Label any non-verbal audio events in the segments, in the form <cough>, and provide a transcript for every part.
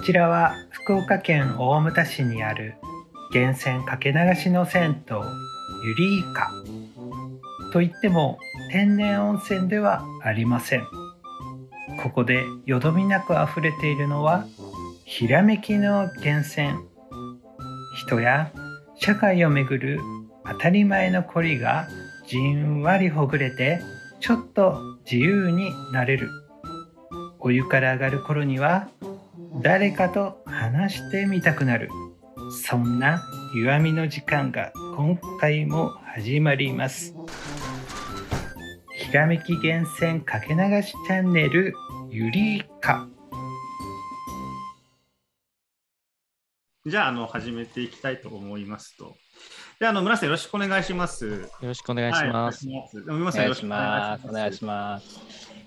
ちらは福岡県大牟田市にある源泉かけ流しの銭湯ユリイカといっても天然温泉ではありません。ここでよどみなく溢れているのはひらめきの源泉。人や社会をめぐる当たり前の凝りがじんわりほぐれてちょっと自由になれる。お湯から上がる頃には誰かと話してみたくなるそんな弱みの時間が今回も始まりますひらめき源泉かけ流しチャンネルゆりかじゃあ、あの、始めていきたいと思いますと。で、あの、村瀬よろしくお願いします。よろしくお願いします。はい、お願いします。お願いします。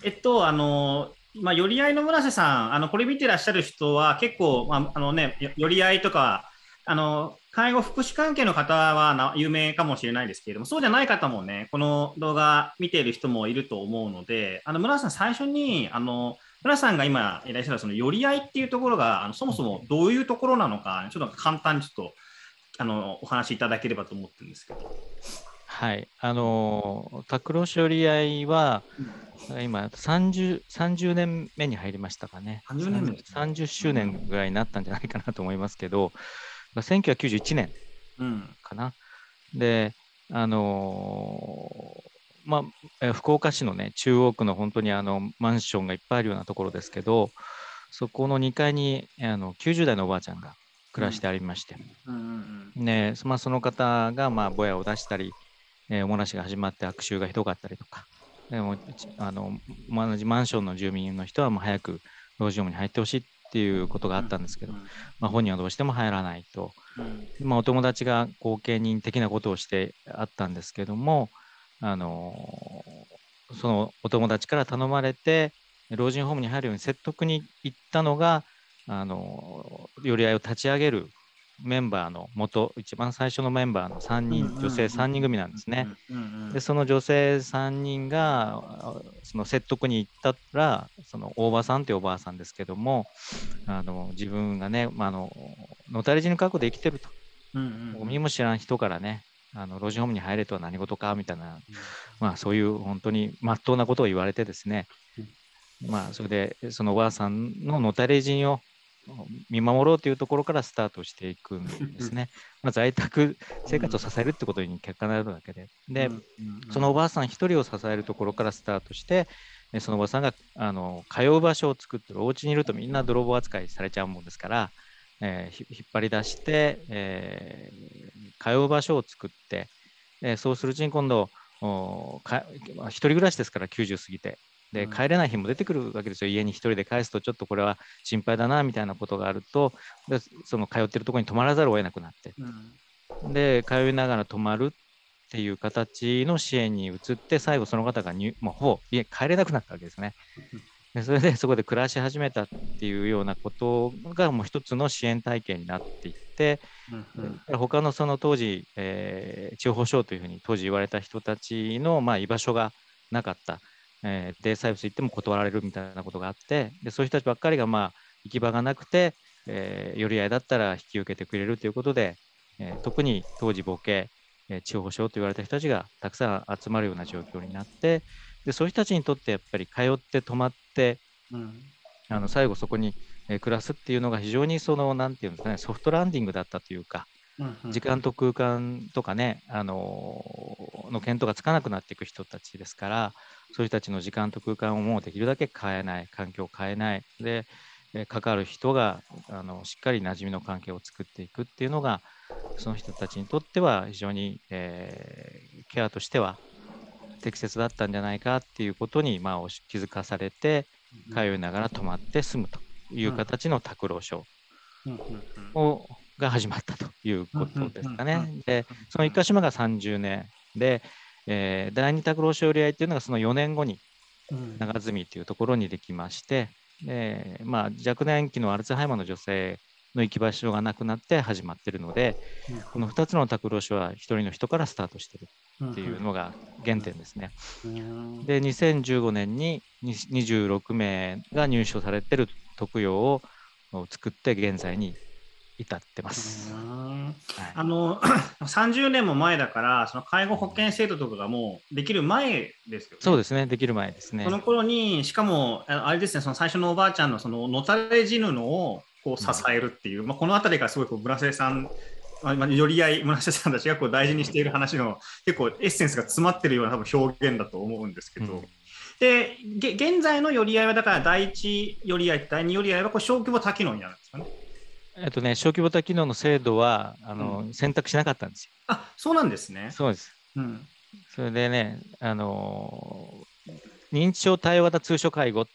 えっと、あの、まあ、寄り合いの村瀬さん、あの、これ見てらっしゃる人は結構、まあ、あのね、寄り合いとか、あの、介護福祉関係の方はな有名かもしれないですけれども、そうじゃない方もね、この動画見ている人もいると思うので、あの、村瀬さん、最初に、あの、村さんが今いらっしゃるその寄り合いっていうところが、あのそもそもどういうところなのか、ちょっと簡単にちょっとあのお話しいただければと思ってるんですけど。はい、あの拓郎寄り合いは、今30、30年目に入りましたかね。30年目、ね、30周年ぐらいになったんじゃないかなと思いますけど、1991年かな。うん、で、あのーまあ、えー、福岡市のね、中央区の本当にあのマンションがいっぱいあるようなところですけど、そこの2階にあの90代のおばあちゃんが暮らしてありまして、ねまあ、その方がまあぼやを出したり、えー、おもらしが始まって悪臭がひどかったりとか、でもあの同じマンションの住民の人はもう早く老人ホームに入ってほしいっていうことがあったんですけど、まあ、本人はどうしても入らないと、まあ、お友達が後見人的なことをしてあったんですけども、あのそのお友達から頼まれて老人ホームに入るように説得に行ったのがあの寄り合いを立ち上げるメンバーの元一番最初のメンバーの3人女性3人組なんですね。でその女性3人がその説得に行ったらその大場さんというおばあさんですけどもあの自分がね、まあ、あののたれ死に覚悟で生きてると。見も知らん人からねあの老人ホームに入れとは何事かみたいな、まあ、そういう本当にまっとうなことを言われてですね、まあ、それでそのおばあさんののたれ死にを見守ろうというところからスタートしていくんですね。<laughs> まあ、在宅生活を支えるってことに結果になるわけで。で、そのおばあさん一人を支えるところからスタートして、そのおばあさんがあの通う場所を作ってる、お家にいるとみんな泥棒扱いされちゃうもんですから、えー、引っ張り出して、えー、通う場所を作って、えー、そうするうちに今度、か一人暮らしですから90過ぎて、で帰れない日も出てくるわけですよ、家に一人で帰すと、ちょっとこれは心配だなみたいなことがあると、でその通ってるところに泊まらざるを得なくなって、うん、で通いながら泊まるっていう形の支援に移って、最後、その方が入もうほぼ家帰れなくなったわけですね。でそれでそこで暮らし始めたっていうようなことがもう一つの支援体系になっていって、うんうん、他のその当時、えー、地方省というふうに当時言われた人たちの、まあ、居場所がなかった、えー、デイサービス行っても断られるみたいなことがあってでそういう人たちばっかりが、まあ、行き場がなくて、えー、寄り合いだったら引き受けてくれるということで、えー、特に当時母系、えー、地方省と言われた人たちがたくさん集まるような状況になってでそういう人たちにとってやっぱり通って泊まって、うん、あの最後そこに、えー、暮らすっていうのが非常にそのなんていうんですかねソフトランディングだったというか、時間と空間とかね、あのー、の見当がつかなくなっていく人たちですからそういう人たちの時間と空間をもうできるだけ変えない環境を変えない。で、えー、関わる人があのしっかり馴染みの関係を作っていくっていうのがその人たちにとっては非常に、えー、ケアとしては適切だったんじゃないかっていうことに、まあ、気づかされて通いながら泊まって住むという形の拓郎賞をが始まったということですかね。でその一箇所目が30年で、えー、第二拓郎賞寄り合いっていうのがその4年後に長住というところにできまして、えーまあ、若年期のアルツハイマーの女性の行き場所がなくなって始まっているので、この2つの拓郎賞は1人の人からスタートしているっていうのが原点ですね。で、2015年に26名が入賞されている特養をを作って現在に至ってます。はい、あの <clears throat> 30年も前だからその介護保険制度とかがもうできる前ですよね。そうですねできる前ですね。その頃にしかもあれですねその最初のおばあちゃんのそののたれ死ぬのをこう支えるっていう、うん、まあ、この辺りがすごいこう村瀬さんまあ、より合い村瀬さんたちがこう大事にしている話の結構エッセンスが詰まってるような多分表現だと思うんですけど、うん、で現在の寄り合いはだから第一寄り合い第二寄り合いはこう小規模多機能になるんですかね。えっとね、小規模多機能の制度はあの、うん、選択しなかったんですよ。あそうなんですね。そうです。うん、それでね、あの認知症対応型通所介護っ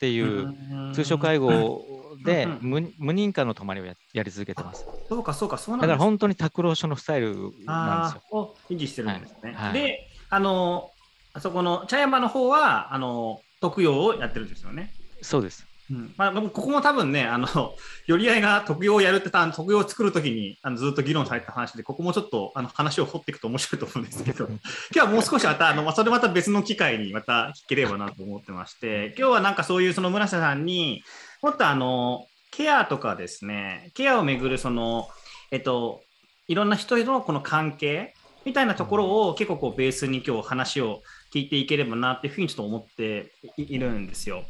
ていう通所介護で無無認可の泊まりをややり続けてます。そうか、そうか、そうなんだから本当に拓郎所のスタイルなんですよ。を維持してるんですね。はいはい、で、あの、あそこの茶山の方は、あの、特養をやってるんですよね。そうです。うん。まあ、ここも多分ね、あの、<laughs> 寄り合いが特養をやるってた、特養を作るときにあのずっと議論された話で、ここもちょっとあの話を掘っていくと面白いと思うんですけど、<laughs> 今日はもう少しまた、あのまあ、それまた別の機会にまた聞ければなと思ってまして、今日はなんかそういうその村瀬さんに、もっとあの、ケアとかですね、ケアをめぐるその、えっと、いろんな人とのこの関係みたいなところを結構こうベースに今日話を聞いていければなっていうふうにちょっと思っているんですよ。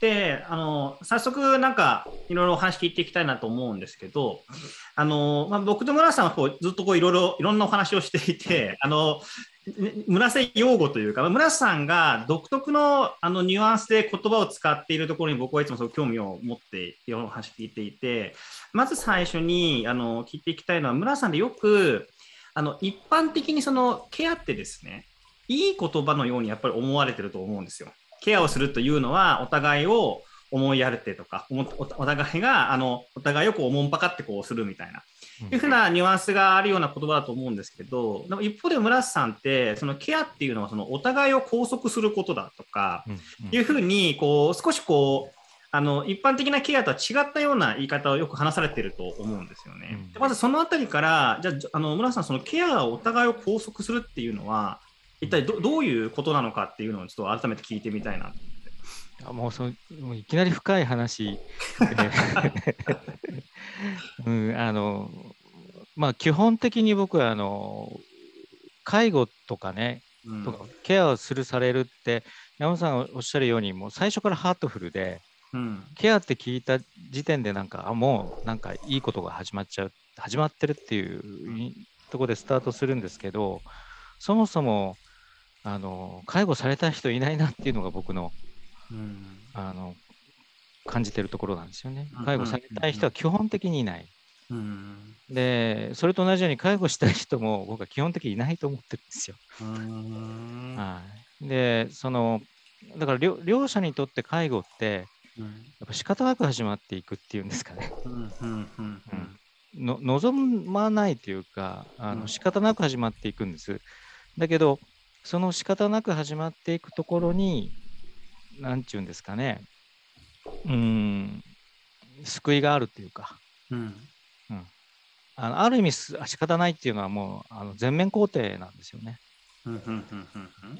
で、あの、早速なんかいろいろお話聞いていきたいなと思うんですけど、あの、まあ、僕と村さんはこうずっとこういろいろいろんなお話をしていて、あの、村瀬用語というか、村瀬さんが独特のあのニュアンスで言葉を使っているところに僕はいつもその興味を持っていろお話聞いていて、まず最初にあの聞いていきたいのは、村瀬さんでよくあの一般的にそのケアってですね、いい言葉のようにやっぱり思われてると思うんですよ。ケアをするというのは、お互いを思いやるってとか、お互いが、あの、お互いをこう、おもんぱかってこうするみたいな、いうふうなニュアンスがあるような言葉だと思うんですけど、でも一方で村瀬さんって、そのケアっていうのは、そのお互いを拘束することだとか、いうふうに、こう、少しこう、あの一般的なケアとは違ったような言い方をよく話されていると思うんですよね。でまずそのあたりから、じゃあ、あの村瀬さん、そのケアがお互いを拘束するっていうのは、一体どどういうことなのかっていうのをちょっと改めて聞いてみたいな。あもうそもういきなり深い話。<laughs> うん、あのまあ基本的に僕はあの介護とかね、うん、とかケアをするされるって山本さんがおっしゃるようにもう最初からハートフルで、うん、ケアって聞いた時点でなんかあもうなんかいいことが始まっちゃう始まってるっていうところでスタートするんですけどそもそもあの介護された人いないなっていうのが僕の,、うん、あの感じてるところなんですよね。介護されたい人は基本的にいない。うん、で、それと同じように介護したい人も僕は基本的にいないと思ってるんですよ。はい、で、その、だから両両者にとって介護って、やっぱ仕方なく始まっていくっていうんですかね。の望まないというか、あの仕方なく始まっていくんです。だけど、その仕方なく始まっていくところに、なんちゅうんですかね、うん、救いがあるっていうか、うん、うん、あのある意味仕方ないっていうのはもうあの全面肯定なんですよね。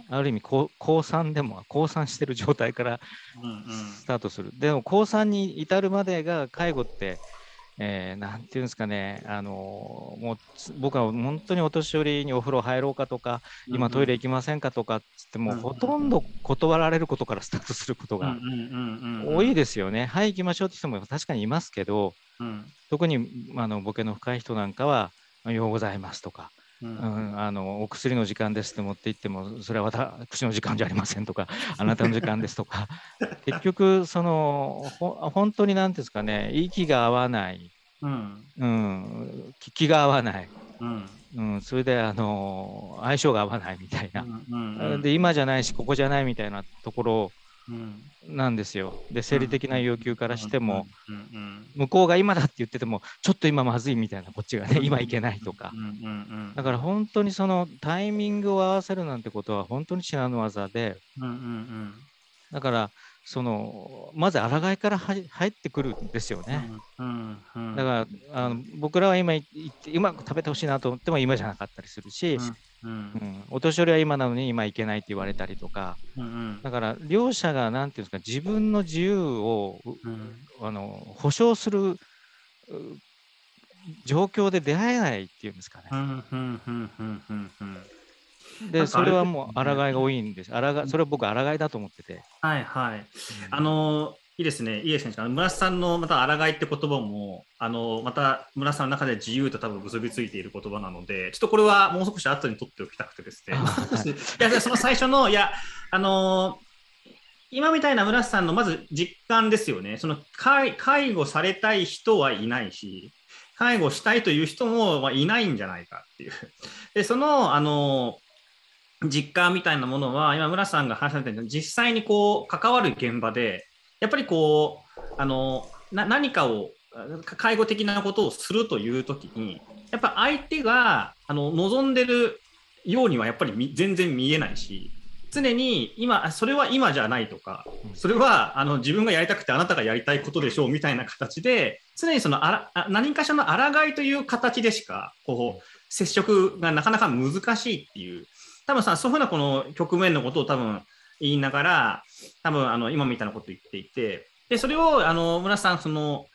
ある意味高3でも高3してる状態からスタートする。でも高3に至るまでが介護ってえー、なんていうんですかね、あのもう僕は本当にお年寄りにお風呂入ろうかとか、今トイレ行きませんかとかっつっても、ほとんど断られることからスタートすることが多いですよね。はい、行きましょうって人も確かにいますけど、うん、特にあのボケの深い人なんかは、ようございますとか、うん、あのお薬の時間ですって持って行ってもそれは私の時間じゃありませんとか <laughs> あなたの時間ですとか。<laughs> 結局そのほ本当に何ですかね息が合わない、うん、うん、気が合わない、うん。うん、それであの相性が合わないみたいな、うんうんうん、で今じゃないしここじゃないみたいなところをなんですよ。で、生理的な要求からしても、向こうが今だって言ってても、ちょっと今まずいみたいな、こっちがね、今いけないとか。だから本当にそのタイミングを合わせるなんてことは本当に至難の技で、だから、そのまず抗いから入ってくるんですよね。だからあの僕らは今今食べてほしいなと思っても今じゃなかったりするし、うん、うん、お年寄りは今なのに今行けないって言われたりとか、うんうん、だから両者が何ていうんですか自分の自由を、うん、あの保障する状況で出会えないっていうんですかね。で、それはもう、抗いが多いんです。抗い、それは僕、抗いだと思ってて。はいはい。あの、いいですね、いいですね。村瀬さんのまた抗いって言葉も、あのまた村瀬さんの中で自由と多分結びついている言葉なので、ちょっとこれはもう少し後に取っておきたくてですね。<laughs> いや、その最初の、いや、あの今みたいな村瀬さんのまず実感ですよね。その介介護されたい人はいないし、介護したいという人もいないんじゃないかっていう。<laughs> で、その、あの実感みたいなものは、今、村さんが話されたように、実際にこう関わる現場で、やっぱりこう、あのな何かを、介護的なことをするというときに、やっぱ相手があの望んでるようにはやっぱり全然見えないし、常に今、それは今じゃないとか、それはあの自分がやりたくてあなたがやりたいことでしょうみたいな形で、常にそのあら何かしらの抗いという形でしかこう接触がなかなか難しいっていう、多分さ、そういうふうなこの局面のことを多分言いながら、多分あの今みたいなことを言っていて、でそれをあの村さん、その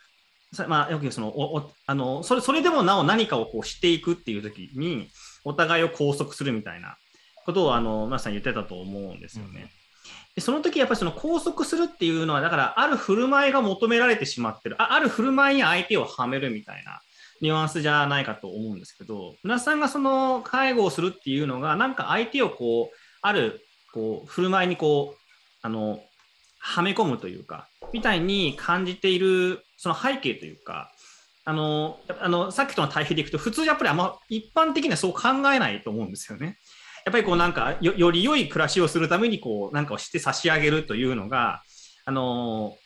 まあ、よくそのおあのそれそれでもなお何かをこうしていくっていう時に、お互いを拘束するみたいなことをあの村さん言ってたと思うんですよね。でその時やっぱりその拘束するっていうのは、だからある振る舞いが求められてしまってる、あある振る舞いに相手をはめるみたいなニュアンスじゃないかと思うんですけど、村さんがその介護をするっていうのが、なんか相手をこう、あるこう振る舞いにこう、あの、はめ込むというか、みたいに感じているその背景というか、あの、あのさっきとの対比でいくと、普通やっぱりあんま一般的にはそう考えないと思うんですよね。やっぱりこうなんかよ、り良い暮らしをするためにこう、なんかをして差し上げるというのが、あの、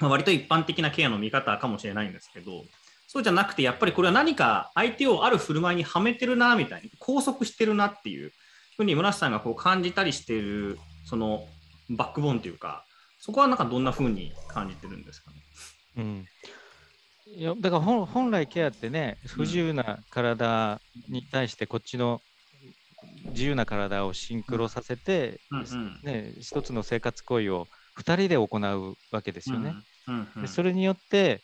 割と一般的なケアの見方かもしれないんですけど、そうじゃなくて、やっぱりこれは何か相手をある振る舞いにはめてるな、みたいに、拘束してるなっていうふうに村瀬さんがこう感じたりしている、そのバックボーンというか、そこはなんかどんなふうに感じてるんですかね？うんいやだから本本来ケアってね不自由な体に対してこっちの自由な体をシンクロさせて、うんうん、ね、一つの生活行為を2人で行うわけですよね。うんうん、でそれによって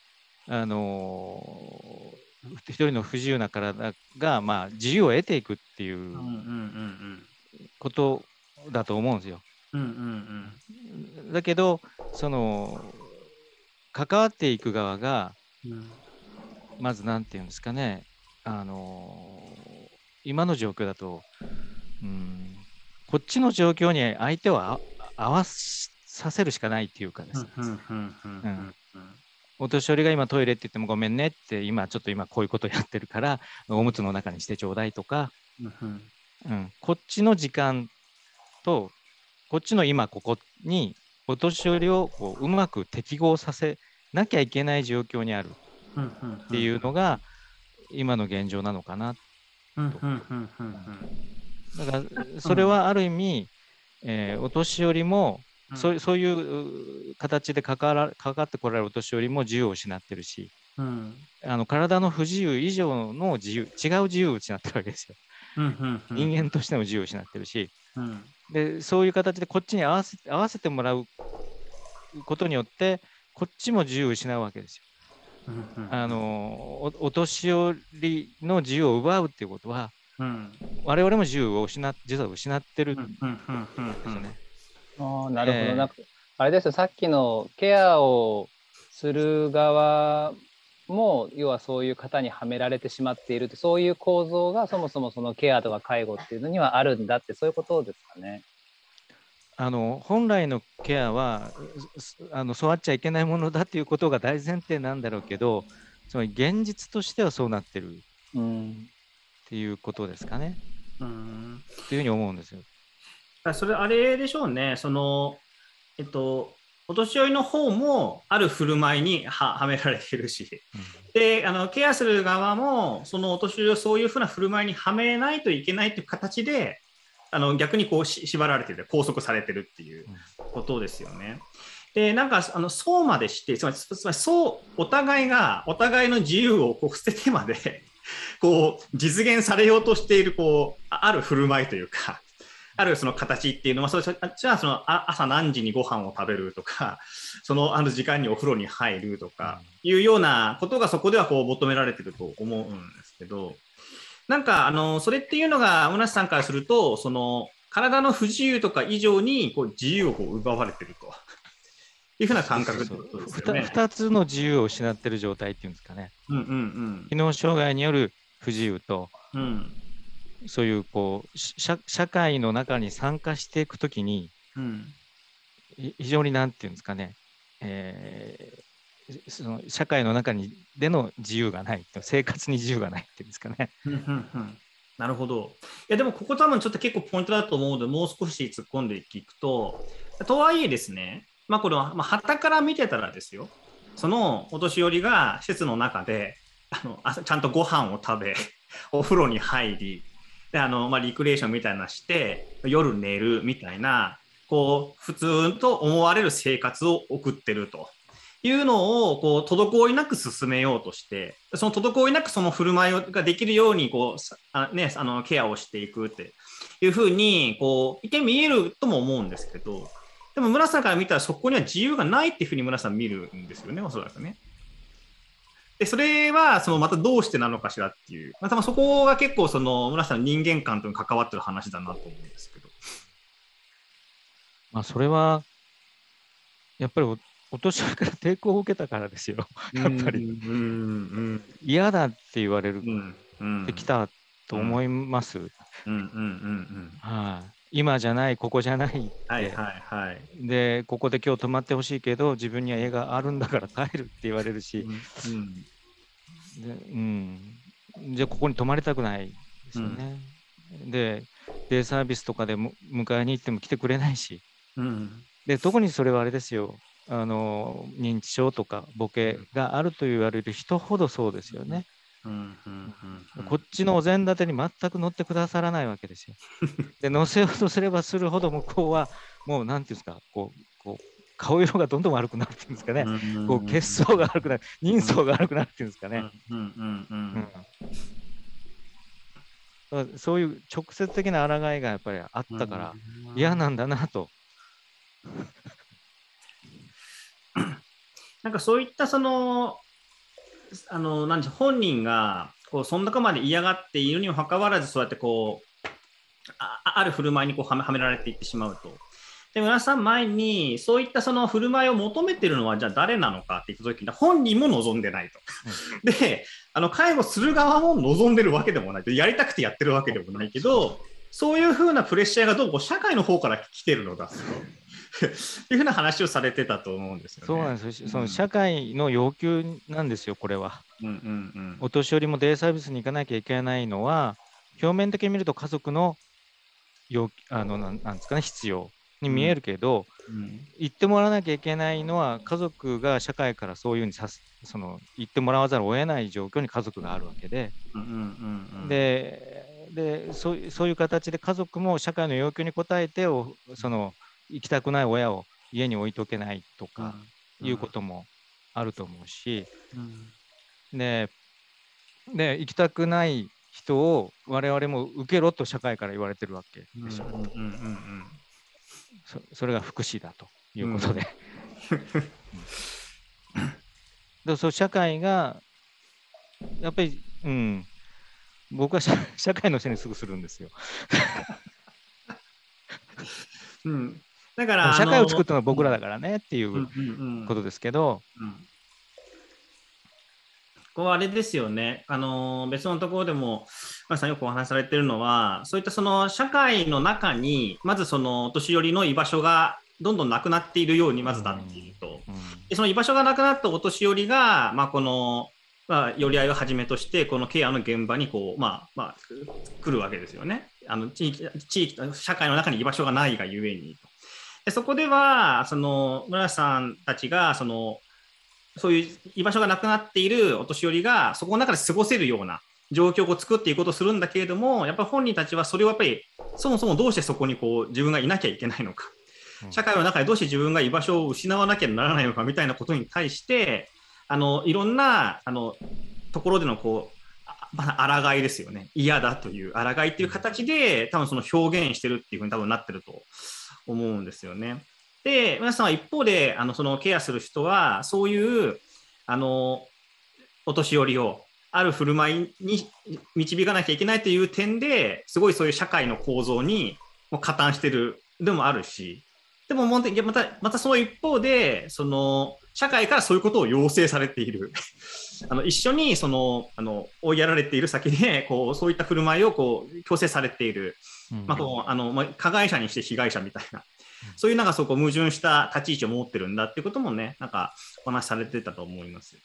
あのー、一人の不自由な体が、まあ、自由を得ていくっていうことだと思うんですよ。うんうんうん、だけどその関わっていく側が、うん、まず何て言うんですかね。あのー、今の状況だと、うん、こっちの状況に相手を合わさせるしかないっていうかです。ね。お年寄りが今トイレって言ってもごめんねって今ちょっと今こういうことやってるからおむつの中にしてちょうだいとか、うん、こっちの時間とこっちの今ここにお年寄りをこううまく適合させなきゃいけない状況にある。っていうのが今の現状なのかな。だからそれはある意味、えー、お年寄りもそうそういう形で関わら関わってこられるお年寄りも自由を失ってるし、うん、あの体の不自由以上の自由違う自由を失ってるわけですよ。人間としての自由を失ってるし、うん、でそういう形でこっちに合わせ合わせてもらうことによってこっちも自由を失うわけですよ。あのお年寄りの自由を奪うっていうことは、うん、我々も自由を失っ実は失ってる。んですよね。あなるほど、えー、あれですよ。さっきのケアをする側も要はそういう方にはめられてしまっているってそういう構造がそもそもそのケアとか介護っていうのにはあるんだってそういうことですかね。あの本来のケアはあのそうあっちゃいけないものだっていうことが大前提なんだろうけどつまり現実としてはそうなってるっていうことですかね。うん、っていうふうに思うんですよ。それあれでしょうね、その、えっと、お年寄りの方もある振る舞いにはめられてるし、うん、であのケアする側もそのお年寄りをそういうふうな振る舞いにはめないといけないという形であの逆にこう縛られてて拘束されてるっていうことですよね。でなんかあのそうまでしてつまりつまりそうお互いがお互いの自由をこう捨ててまでこう実現されようとしているこうある振る舞いというかあるその形っていうのは、そじゃあその朝何時にご飯を食べるとか、<laughs> そのあの時間にお風呂に入るとかいうようなことがそこではこう求められてると思うんですけど、なんかあのそれっていうのが、村瀬さんからすると、その体の不自由とか以上にこう自由をこう奪われてると。<laughs> いうふうな感覚ってことですよね。2つの自由を失ってる状態っていうんですかね。うんうんうん、機能障害による不自由と、うん、そういうこう社社会の中に参加していくときに、うん、非常になんていうんですかね、えー、その社会の中にでの自由がない生活に自由がないっていうんですかね。なるほど。いやでもここ多分ちょっと結構ポイントだと思うのでもう少し突っ込んでいくととはいえですねまあこれはまあ旗から見てたらですよそのお年寄りが施設の中であのちゃんとご飯を食べお風呂に入りであの、まあ、リクリエーションみたいなして夜寝るみたいなこう普通と思われる生活を送ってるというのをこう滞りなく進めようとしてその滞りなくその振る舞いができるようにこうあ、ね、あのケアをしていくっていうふうにこう一見見えるとも思うんですけどでも村さんから見たらそこには自由がないっていうふうに村さん見るんですよねおそらくね。で、それは、そのまたどうしてなのかしらっていう、まあ、多分そこが結構、その、村さんの人間観とに関わってる話だなと思うんですけど。まあ、それは、やっぱりお、お年寄りから抵抗を受けたからですよ。やっぱり。嫌だって言われる、ってきたと思います。はい。今じゃない、ここじゃない。はいはいはい。で、ここで今日泊まってほしいけど、自分には映画あるんだから帰るって言われるし、うん、でうん、じゃあここに泊まりたくないですよね。うん、で、デイサービスとかでも迎えに行っても来てくれないし、うん、で特にそれはあれですよ。あの、認知症とかボケがあると言われる人ほどそうですよね。こっちのお膳立てに全く乗ってくださらないわけですよ。で、乗せようとすればするほど向こうは、もうなんていうんですか、こう顔色がどんどん悪くなるっていうんですかね、こう血相が悪くなる、人相が悪くなるっていうんですかね。そういう直接的な抗いがやっぱりあったから嫌なんだなと。なんかそういったそのあの何でしょう本人がこうそんなかまで嫌がっているにもかかわらずそうやってこうあある振る舞いにこうはめはめられていってしまうと。で村さん前にそういったその振る舞いを求めてるのはじゃあ誰なのかって言った時に本人も望んでないと。うん、であの介護する側も望んでるわけでもないやりたくてやってるわけでもないけどそういうふう。なプレッシャーがどうも社会の方から来てるのだと。<laughs> いうふうな話をされてたと思うんですよ、ね、そうなんですよ、その社会の要求なんですよ、これは。うんうんうん、お年寄りもデイサービスに行かなきゃいけないのは、表面的に見ると家族の要あのなんですかね、必要に見えるけど、うん、行ってもらわなきゃいけないのは、家族が社会からそういうふうにさすその行ってもらわざるを得ない状況に家族があるわけで、ででそうそういう形で家族も社会の要求に応えてその行きたくない親を家に置いとけないとかいうこともあると思うし、でで行きたくない人を我々も受けろと社会から言われてるわけでしょ。それが福祉だということで。で <laughs> そう社会がやっぱり、うん、僕は社会のせいにすぐするんですよ。うん、だから社会を作ったのは僕らだからねっていうことですけど、こうあれですよね、あの別のところでも、まさんよくお話しされてるのは、そういったその社会の中に、まずそのお年寄りの居場所がどんどんなくなっているようにまずなっていると、でその居場所がなくなったお年寄りが、まあ、この、まあ、寄り合いをはじめとして、このケアの現場にこう、まあまあ、来るわけですよね。あの地域地域社会の中に居場所がないがゆえにそこではその村瀬さんたちがそのそういう居場所がなくなっているお年寄りがそこの中で過ごせるような状況を作っていこうとするんだけれどもやっぱり本人たちはそれをやっぱりそもそもどうしてそこにこう自分がいなきゃいけないのか社会の中でどうして自分が居場所を失わなきゃならないのかみたいなことに対してあのいろんなあのところでのこうまあ、抗いですよね。嫌だという、抗いっていう形で、多分その表現してるっていうふうに多分なってると思うんですよね。で、皆さんは一方で、あのそのケアする人は、そういう、あの、お年寄りを、ある振る舞いに導かなきゃいけないという点ですごいそういう社会の構造にも加担してるでもあるし、でもまたまたその一方でその社会からそういうことを要請されている。<laughs> あの一緒にそのあの追いやられている先でこうそういった振る舞いをこう強制されている、うん、まあこうあのまあ、加害者にして被害者みたいな、そういうなんかそこ矛盾した立ち位置を持ってるんだっていうこともねなんかお話しされてたと思います。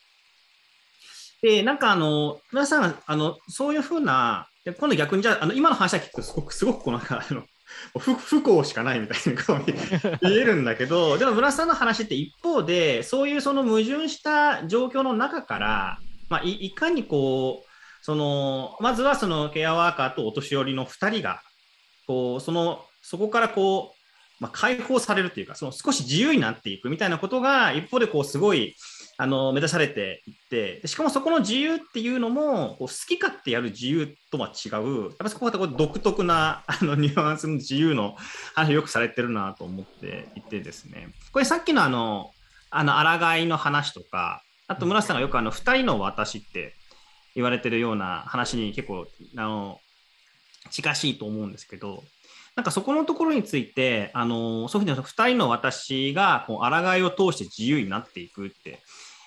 でなんかあの皆さんあのそういうふうな今度逆にじゃああの今の話だけ聞くとすごくすごくこうなんかあの不不幸しかないみたいな顔に <laughs> 見えるんだけど、でも村さんの話って一方で、そういうその矛盾した状況の中から、まあ、いいかにこう、そのまずはそのケアワーカーとお年寄りの2人が、こうそのそこからこう、まあ、解放されるというか、その少し自由になっていくみたいなことが、一方でこうすごいあの目指されていってしかもそこの自由っていうのも好き勝手やる自由とは違う。やっぱそこは独特なあのニュアンスの自由の話をよくされてるなと思っていてですね。これさっきのあのあの抗いの話とかあと村瀬さんがよくあの2人の私って言われてるような話に結構あの近しいと思うんですけどなんかそこのところについて、あのそういうふうに2人の私がこう抗いを通して自由になっていくって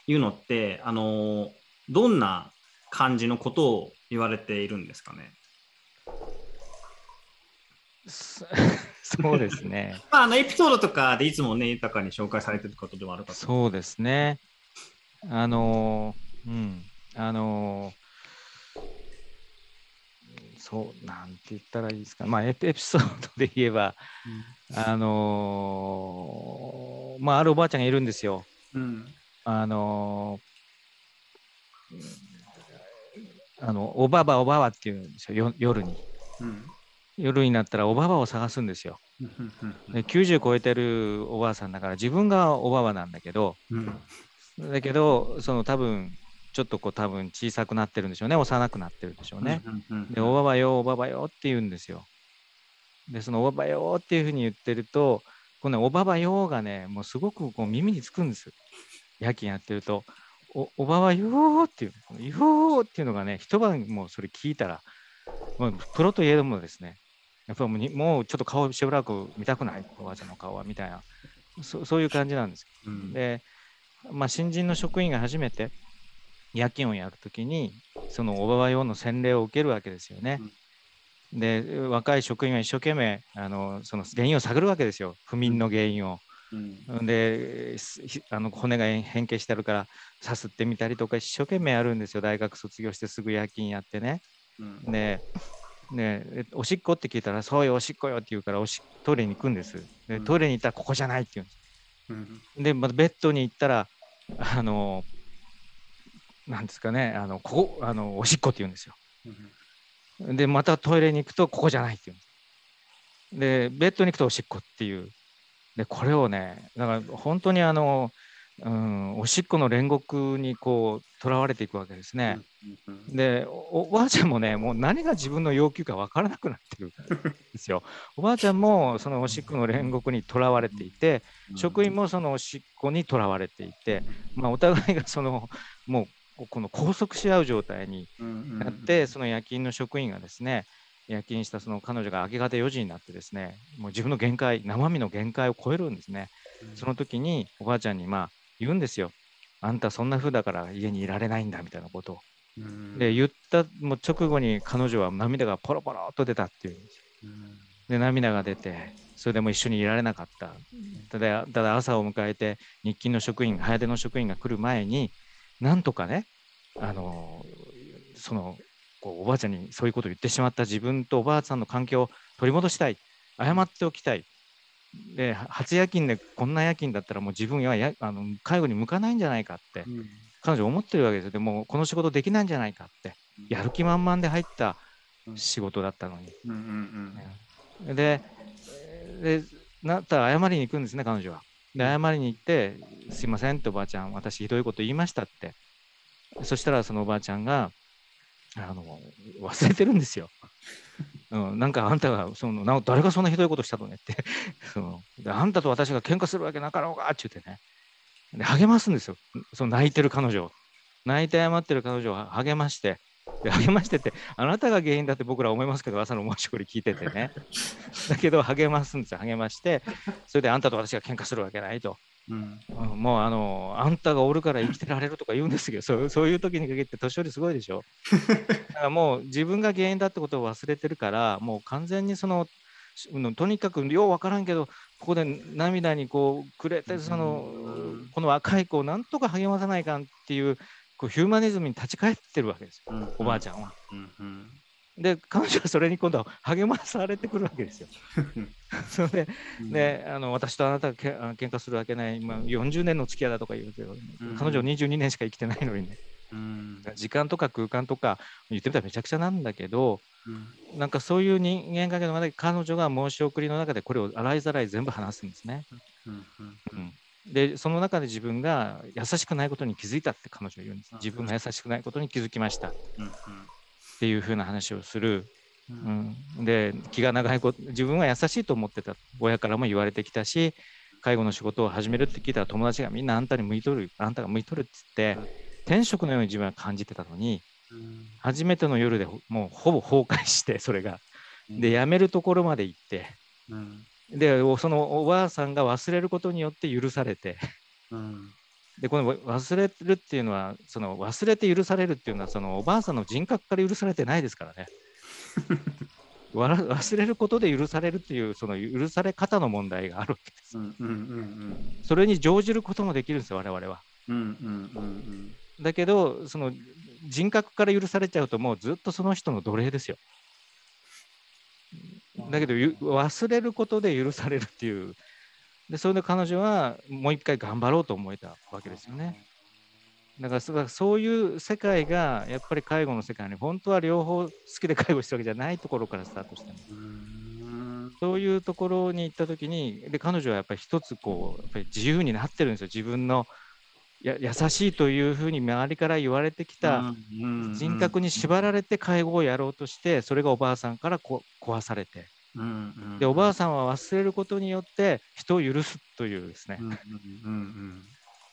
いうのって、あのどんな感じのことを言われているんですかね？<laughs> そうですね。<laughs> まあ、あのエピソードとかでいつもね、豊かに紹介されてることでもあるかとそうですね。あの、うん、あの、そう、なんて言ったらいいですか。まあ、<laughs> エピソードで言えば、うん、あのー、まあ、あるおばあちゃんがいるんですよ。うん、あのー、あの、おばばおばばっていうんですよ、夜に、うん。夜になったらおばばを探すんですよ。で90超えてるおばあさんだから自分がおばばなんだけど、だけどその多分ちょっとこう多分小さくなってるんでしょうね幼くなってるんでしょうね。でおばばよおばばよって言うんですよ。でそのおばばよっていうふうに言ってるとこの、ね、おばばよがねもうすごくこう耳につくんです。夜勤やってるとおおばばよっていうよっていうのがね一晩もうそれ聞いたらもうプロといえどもですねやっぱりもうちょっと顔しばらく見たくないおばあちゃんの顔はみたいなそそういう感じなんです。うん、でまあ新人の職員が初めて夜勤をやるときに、そのおばば用の洗礼を受けるわけですよね。うん、で、若い職員は一生懸命あのその原因を探るわけですよ、不眠の原因を。うん、であの骨が変形してるからさすってみたりとか一生懸命やるんですよ。大学卒業してすぐ夜勤やってね。うん、でね、おしっこって聞いたらそうよおしっこよって言うからおしトイレに行くんです。でトイレに行ったらここじゃないって言うんです、うん、でまたベッドに行ったらあのなんですかね、あのここあのおしっこって言うんですよ。で、またトイレに行くと、ここじゃないって言うんです。で、ベッドに行くとおしっこっていう。で、これをね、だから本当にあの、うん、おしっこの煉獄にこう、とらわれていくわけですね。でお、おばあちゃんもね、もう何が自分の要求か分からなくなってるんですよ。<laughs> おばあちゃんもそのおしっこの煉獄にとらわれていて、職員もそのおしっこにとらわれていて、まあ、お互いがその、もうこの拘束し合う状態になって、その夜勤の職員がですね、夜勤したその彼女が明け方4時になってですね、もう自分の限界、生身の限界を超えるんですね。その時におばあちゃんにまあ言うんですよ。あんたそんな風だから家にいられないんだみたいなことを。で、言ったもう直後に彼女は涙がポロポロっと出たっていうんですよ。で、涙が出て、それでも一緒にいられなかった。ただ、ただ朝を迎えて日勤の職員、早出の職員が来る前に、なんとかね、あのそのこうおばあちゃんにそういうことを言ってしまった自分とおばあさんの関係を取り戻したい、謝っておきたい。で、初夜勤でこんな夜勤だったらもう自分はやあの介護に向かないんじゃないかって、うん、彼女思ってるわけですよ。でもこの仕事できないんじゃないかって、やる気満々で入った仕事だったのに。でで、なったら謝りに行くんですね、彼女は。で、謝りに行って、すいませんっておばあちゃん、私ひどいこと言いましたって。そしたらそのおばあちゃんが、あの忘れてるんですよ。<laughs> うん、なんかあんたがそのな誰がそんなひどいことしたのねって。<laughs> そのであんたと私が喧嘩するわけなかろうがって言ってね。で励ますんですよ。その泣いてる彼女を。泣いて謝ってる彼女を励ましてで <laughs> 励ましててあなたが原因だって僕ら思いますけど朝の申し子に聞いててね。<laughs> だけど励ますんですよ。励ましてそれであんたと私が喧嘩するわけないと。うん、もうあのあんたがおるから生きてられるとか言うんですけどそうそういう時に限って年寄りすごいでしょ。<laughs> だからもう自分が原因だってことを忘れてるからもう完全にそのとにかくよう分からんけどここで涙にこうくれてそのこの若い子をなんとか励まさないかんっていうこうヒューマニズムに立ち返ってるわけですよ、おばあちゃんは。うん。うん。で彼女はそれに今度は励まされてくるわけですよ。<laughs> それで、ね、あの私とあなたがけ喧嘩するわけない、まあ、40年の付き合いだとか言うけど、うん、彼女22年しか生きてないのにね、うん、時間とか空間とか言ってみたらめちゃくちゃなんだけど、うん、なんかそういう人間関係の中で彼女が申し送りの中でこれを洗いざらい全部話すんですね。うんでその中で自分が優しくないことに気づいたって彼女は言うんです。自分が優しくないことに気づきました。っていうふうな話をする。うん、で気が長いこと自分は優しいと思ってた。親からも言われてきたし介護の仕事を始めるって聞いたら友達がみんなあんたに向いとるあんたが向いとるっつって天職のように自分は感じてたのに、初めての夜でもうほぼ崩壊してそれが。で辞めるところまで行って、でそのおばあさんが忘れることによって許されて、でこの忘れるっていうのはその忘れて許されるっていうのはそのおばあさんの人格から許されてないですからね。<laughs> 忘れることで許されるっていうその許され方の問題があるわけです。それに乗じることもできるんですよ我々は。だけどその人格から許されちゃうともうずっとその人の奴隷ですよ。だけど忘れることで許されるっていう。でそれで彼女はもう一回頑張ろうと思えたわけですよね。だからそういう世界がやっぱり介護の世界に本当は両方好きで介護してるわけじゃないところからスタートしてそういうところに行った時にで彼女はやっぱり一つこうやっぱり自由になってるんですよ。自分のや優しいというふうに周りから言われてきた人格に縛られて介護をやろうとしてそれがおばあさんからこ壊されて。でおばあさんは忘れることによって人を許すというですね、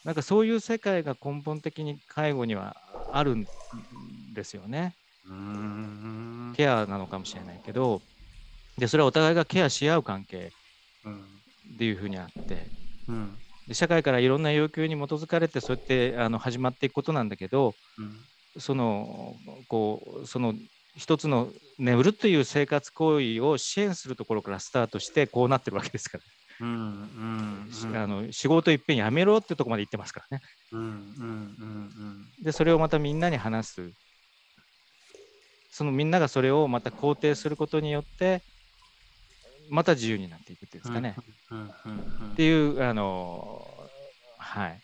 なんかそういう世界が根本的に介護にはあるんですよね。ケアなのかもしれないけど。でそれはお互いがケアし合う関係っていうふうにあって、うん、で社会からいろんな要求に基づかれてそうやってあの始まっていくことなんだけど、うん、そのこうその一つの眠るという生活行為を支援するところからスタートしてこうなってるわけですから。うんうんあの仕事いっぺんやめろってとこまで言ってますからね。うんうんうんでそれをまたみんなに話す。そのみんながそれをまた肯定することによってまた自由になっていくっていうんですかね。っていうあのはい。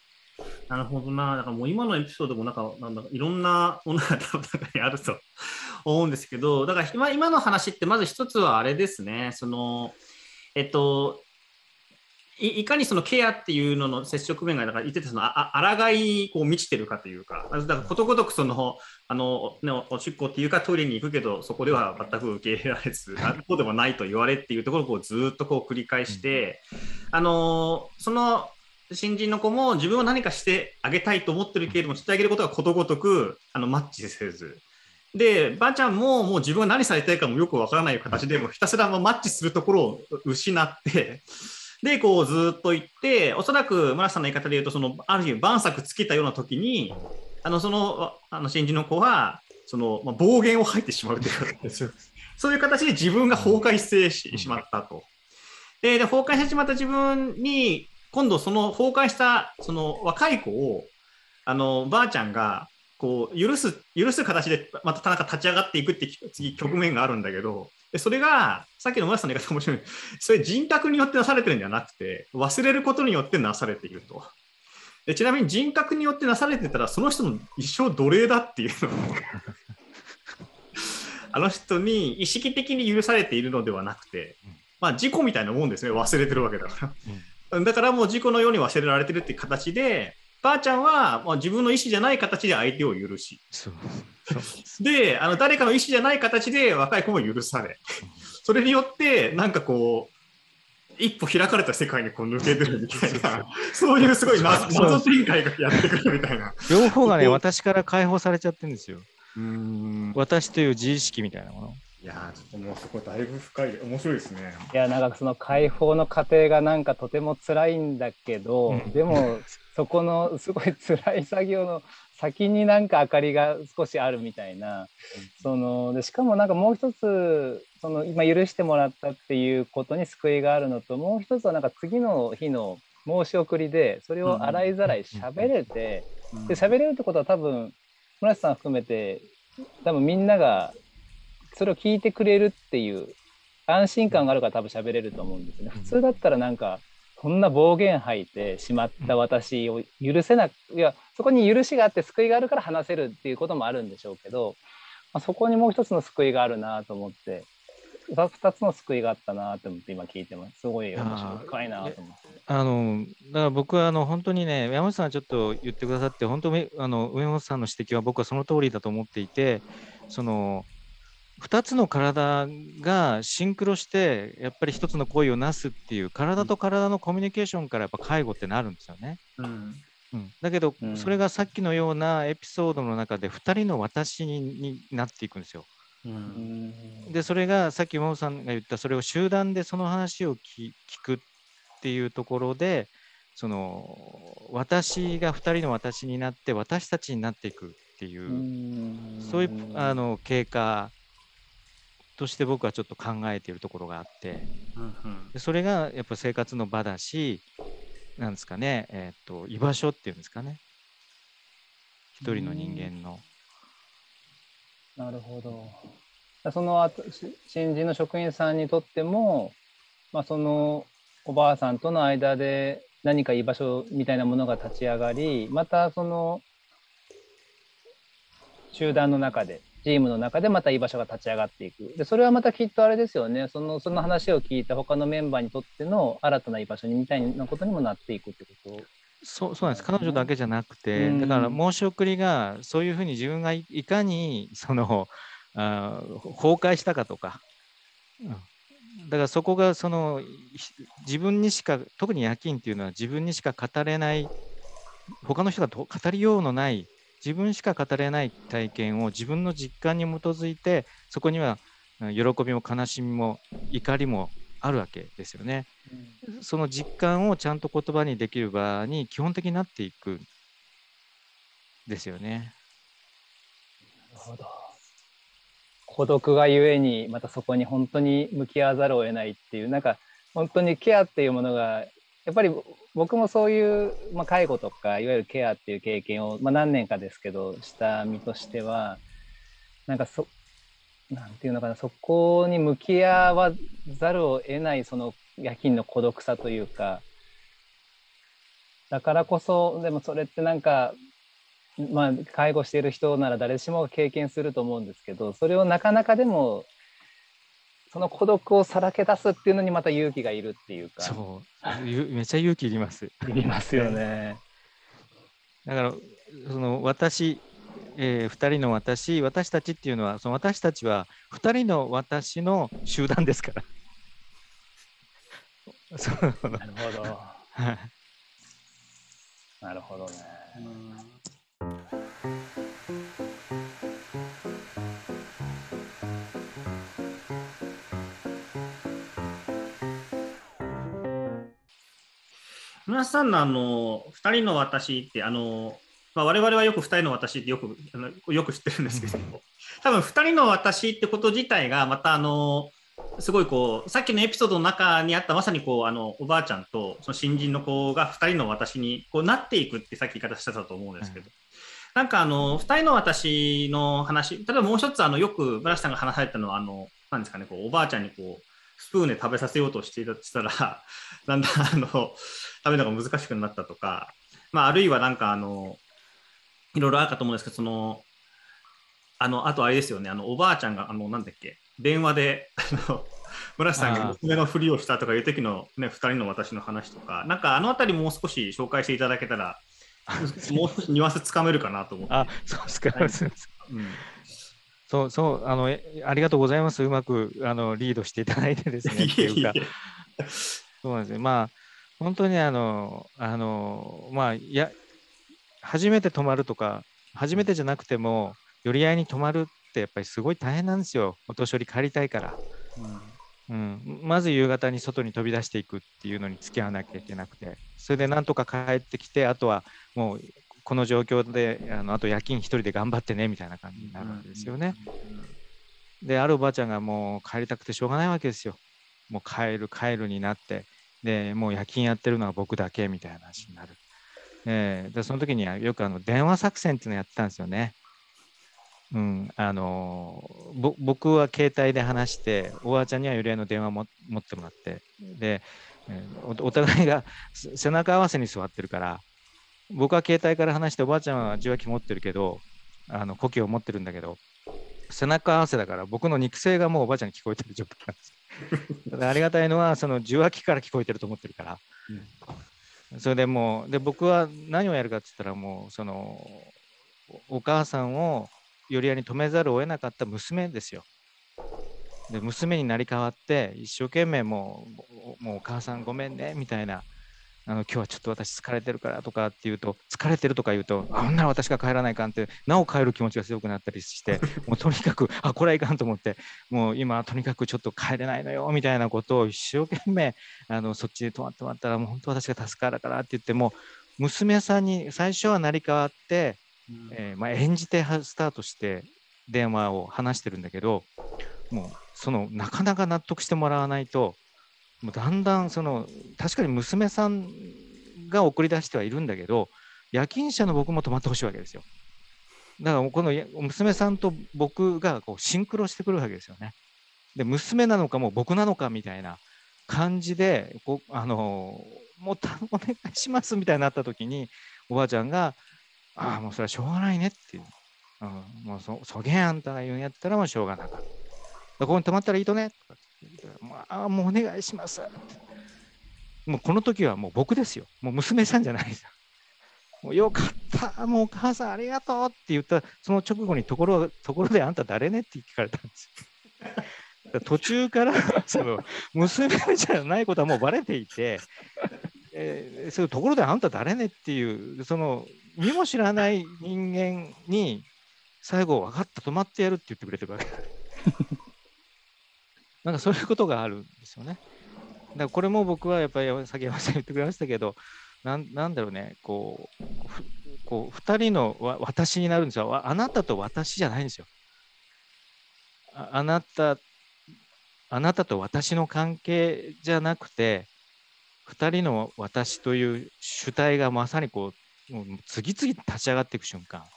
なるほどな。だからもう今のエピソードもなんか、なんだいろんなものが多分中にあると思うんですけど、だから今今の話ってまず一つはあれですね。その、えっと、いいかにそのケアっていうのの接触面がだから言ってたそのああ抗いこう満ちてるかというか、だからことごとくそのあの、ね、おしっこっていうかトイレに行くけど、そこでは全く受け入れられず、<laughs> そうでもないと言われっていうところをこうずっとこう繰り返して、あのその新人の子も自分は何かしてあげたいと思ってるけれども、してあげることがことごとくあのマッチせず。で、ばあちゃんももう自分は何されたいかもよくわからない形でもひたすらマッチするところを失って、で、こうずっと行って、おそらく村瀬さんの言い方で言うと、そのある日、晩作尽きたような時に、あのそのあの新人の子は、そのまあ、暴言を吐いてしまうというそういう形で自分が崩壊してしまったと。で崩壊してしまった自分に、今度その崩壊したその若い子を、あのばあちゃんがこう許す許す形でまた田中立ち上がっていくって次局面があるんだけど、でそれが、さっきの村瀬さんの言い方面白い。それ人格によってなされてるんじゃなくて、忘れることによってなされていると。でちなみに人格によってなされてたら、その人の一生奴隷だっていうのを <laughs> あの人に意識的に許されているのではなくて、まあ、事故みたいなもんですね、忘れてるわけだから。だからもう事故のように忘れられてるっていう形で、ばあちゃんは、まあ、自分の意思じゃない形で相手を許し、であの誰かの意思じゃない形で若い子も許され、それによってなんかこう一歩開かれた世界にこう抜けてるみたいな、そういうすごい謎展開がやってくるみたいな。両方がね、私から解放されちゃってるんですよ。うん。私という自意識みたいなもの。いやちょっともうそこだいぶ深い、面白いですね。いや、なんかその解放の過程がなんかとても辛いんだけど、うん、でもそこのすごい辛い作業の先になんか明かりが少しあるみたいな、うん、そのでしかもなんかもう一つその今許してもらったっていうことに救いがあるのともう一つはなんか次の日の申し送りでそれを洗いざらい喋れて、うん、で喋れるってことは多分村瀬さん含めて多分みんながそれを聞いてくれるっていう安心感があるから多分喋れると思うんですね。普通だったらなんかこんな暴言吐いてしまった私を許せなくいやそこに許しがあって救いがあるから話せるっていうこともあるんでしょうけど、まあ、そこにもう一つの救いがあるなと思って2つの救いがあったなと思って今聞いてます。すごい面白い深いなと思って。あのだから僕はあの本当にね、山本さんちょっと言ってくださって、本当あの上本さんの指摘は僕はその通りだと思っていて、その2つの体がシンクロしてやっぱり1つの行為をなすっていう体と体のコミュニケーションからやっぱ介護ってなるんですよね。うん。うん、だけど、うん、それがさっきのようなエピソードの中で2人の私になっていくんですよ。うん、でそれがさっき真央さんが言ったそれを集団でその話を聞くっていうところでその私が2人の私になって私たちになっていくっていうそういうあの経過として僕はちょっと考えているところがあって、うんうん、でそれがやっぱ生活の場だし、なんですかね、えっ、と、居場所っていうんですかね。一人の人間の。なるほど。その新人の職員さんにとっても、まあ、そのおばあさんとの間で何か居場所みたいなものが立ち上がり、またその集団の中でチームの中でまた居場所が立ち上がっていく。で、それはまたきっとあれですよね。その、その話を聞いた他のメンバーにとっての新たな居場所にみたいなことにもなっていくってことそうそうなんです。彼女だけじゃなくて、うん、だから申し送りがそういうふうに自分がいかにそのあ崩壊したかとか、うん、だからそこがその自分にしか特に夜勤っていうのは自分にしか語れない他の人が語りようのない自分しか語れない体験を自分の実感に基づいてそこには喜びも悲しみも怒りもあるわけですよね。うん、その実感をちゃんと言葉にできる場に基本的になっていくですよね。なるほど。孤独がゆえにまたそこに本当に向き合わざるを得ないっていうなんか本当にケアっていうものがやっぱり僕もそういう、まあ、介護とかいわゆるケアっていう経験を、まあ、何年かですけどした身としてはなんかそなんていうのかなそこに向き合わざるを得ないその夜勤の孤独さというかだからこそでもそれってなんかまあ介護している人なら誰しも経験すると思うんですけどそれをなかなかでもその孤独をさらけ出すっていうのにまた勇気がいるっていうか。そう。めっちゃ勇気いります。いりますよね。だから、その私、えー、2人の私、私たちっていうのは、その私たちは2人の私の集団ですから。<laughs> そうなるほど。なるほどね。村瀬さんのあの2人の私ってあの、まあ、我々はよく2人の私ってよくあのよく知ってるんですけど多分2人の私ってこと自体がまたあのすごいこうさっきのエピソードの中にあったまさにこうあのおばあちゃんとその新人の子が2人の私にこうなっていくってさっき言い方してたと思うんですけど、うん、なんかあの2人の私の話例えばもう一つあのよく村瀬さんが話されたのはあのなんですかねこうおばあちゃんにこうスプーンで食べさせようとしていたら <laughs> だんだんあの食べるのが難しくなったとか、まあ、あるいはなんかあのいろいろあるかと思うんですけどそのあのあとあれですよねあのおばあちゃんがあのなんだっけ電話で <laughs> あの村瀬さんが娘のふりをしたとかいう時の、ね、2人の私の話とかなんかあの辺りもう少し紹介していただけたら <laughs> もう少しニュアンスつかめるかなと思って。あ、そうですか。はい。うんそうそう、あの、ありがとうございます。うまく、あの、リードしていただいてですね。<laughs> っていうか。そうなんですね。まあ、本当にあの、あの、まあ、や、初めて泊まるとか、初めてじゃなくても、寄り合いに泊まるってやっぱりすごい大変なんですよ。お年寄り帰りたいから。うん、うん、まず夕方に外に飛び出していくっていうのに付き合わなきゃいけなくて、それでなんとか帰ってきて、あとはもうこの状況で、あのあと夜勤一人で頑張ってねみたいな感じになるわけですよね。で、あるおばあちゃんがもう帰りたくてしょうがないわけですよ。もう帰る、帰るになって、で、もう夜勤やってるのは僕だけみたいな話になる。えー、でその時にはよくあの電話作戦っていうのやってたんですよね。うん、あの僕は携帯で話しておばあちゃんにはより合いの電話も持ってもらってで、えー、お互いが背中合わせに座ってるから僕は携帯から話しておばあちゃんは受話器持ってるけどあの呼吸を持ってるんだけど背中合わせだから僕の肉声がもうおばあちゃんに聞こえてる状況なんです。<laughs> ありがたいのはその受話器から聞こえてると思ってるから、うん、それでもうで僕は何をやるかって言ったらもうそのお母さんを寄り合いに止めざるを得なかった娘ですよ。で娘になり変わって一生懸命もうもうお母さんごめんねみたいなあの今日はちょっと私疲れてるからとかって言うと疲れてるとか言うとあんなら私が帰らないかんってなお帰る気持ちが強くなったりして <laughs> もうとにかくあこれはいかんと思ってもう今とにかくちょっと帰れないのよみたいなことを一生懸命あのそっちで泊まってもらったらもう本当私が助かるからって言っても娘さんに最初は成り代わってえー、まあ、演じてスタートして電話を話してるんだけどもうそのなかなか納得してもらわないともうだんだんその確かに娘さんが送り出してはいるんだけど夜勤者の僕も泊まってほしいわけですよだからこの娘さんと僕がこうシンクロしてくるわけですよねで娘なのかもう僕なのかみたいな感じでこあのもうお願いしますみたいになった時におばあちゃんがああ、もうそれはしょうがないねっていう。うん、もうそ、そげんあんたが言うんやったらもうしょうがなかった。ここに泊まったらいいとねとかああ、もうお願いします。もうこの時はもう僕ですよ。もう娘さんじゃないですよ。もうよかった、もうお母さんありがとうって言った、その直後にところところであんた誰ねって聞かれたんですよ。<laughs> 途中からその娘じゃないことはもうバレていて、えー、そういうところであんた誰ねっていうその見も知らない人間に最後分かった止まってやるって言ってくれてるわけなんかそういうことがあるんですよね。だからこれも僕はやっぱり先山さん言ってくれましたけどなんなんだろうねこうこう2人の私になるんですよ。あなたと私じゃないんですよ。ああなたあなたと私の関係じゃなくて2人の私という主体がまさにこうもう次々立ち上がっていく瞬間。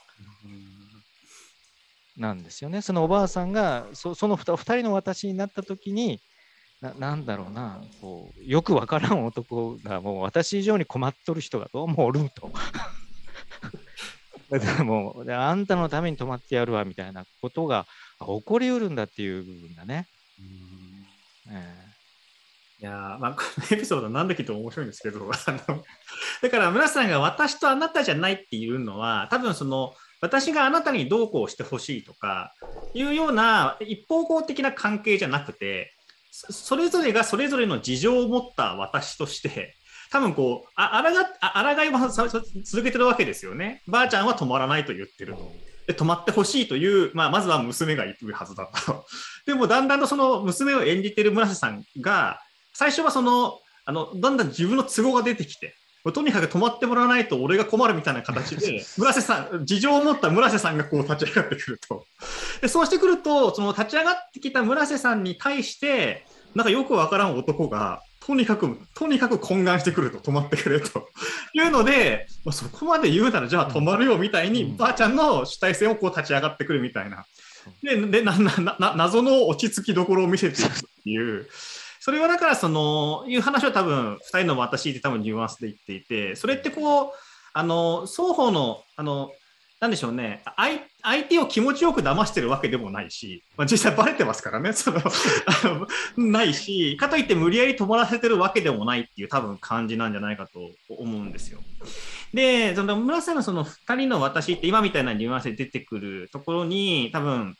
なんですよね。そのおばあさんがそその 2, 2人の私になった時にななんだろうなこうよくわからん男がもう私以上に困っとる人がどうもおると。<laughs> でもあんたのために泊まってやるわみたいなことが起こりうるんだっていう部分だね。えーいやまあ、このエピソードなんだけど面白いんですけど、あのだから村さんが私とあなたじゃないっていうのは、多分その私があなたにどうこうしてほしいとかいうような一方向的な関係じゃなくて、それぞれがそれぞれの事情を持った私として、多分こう、あらが、いは続けてるわけですよね。ばあちゃんは止まらないと言ってると。で止まってほしいという、まあ、まずは娘が行くはずだと。<laughs> でもだんだんとその娘を演じている村瀬さんが、最初はその、あの、だんだん自分の都合が出てきて、とにかく止まってもらわないと俺が困るみたいな形で、<laughs> 村瀬さん、事情を持った村瀬さんがこう立ち上がってくると。<laughs> でそうしてくると、その立ち上がってきた村瀬さんに対して、なんかよくわからん男が、とにかく、とにかく懇願してくると、止まってくれと <laughs> いうので、まあ、そこまで言うなら、じゃあ止まるよみたいに、ばあちゃんの主体性をこう立ち上がってくるみたいな。で、でななな謎の落ち着きどころを見せていくっていう。それはだからそのいう話は多分2人の私って多分ニュアンスで言っていてそれってこうあの双方のあのなんでしょうね相相手を気持ちよく騙してるわけでもないし、まあ、実際バレてますからねそのないしかといって無理やり止まらせてるわけでもないっていう多分感じなんじゃないかと思うんですよ。で、その村瀬のその2人の私って今みたいなニュアンスで出てくるところに、多分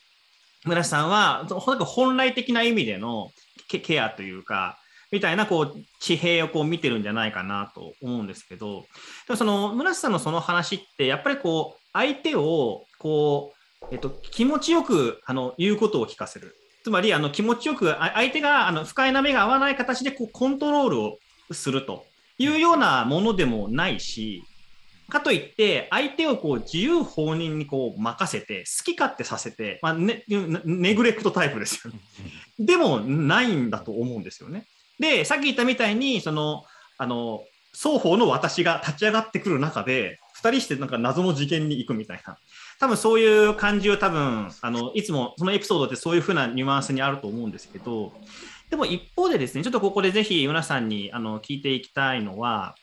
村瀬さんは本来的な意味でのケアというか、みたいなこう地平をこう見てるんじゃないかなと思うんですけど、でもその村瀬さんのその話って、やっぱりこう相手をこう、えっと、気持ちよくあの言うことを聞かせる。つまりあの気持ちよく相手があの不快な目が合わない形でこうコントロールをするというようなものでもないし、かといって、相手をこう自由放任にこう任せて、好き勝手させて、まあね、ネグレクトタイプですよね。でもないんだと思うんですよね。で、さっき言ったみたいに、その、あの、双方の私が立ち上がってくる中で、2人してなんか謎の事件に行くみたいな。多分そういう感じを多分、あの、いつもそのエピソードってそういうふうなニュアンスにあると思うんですけど、でも一方でですね、ちょっとここでぜひ皆さんにあの聞いていきたいのは、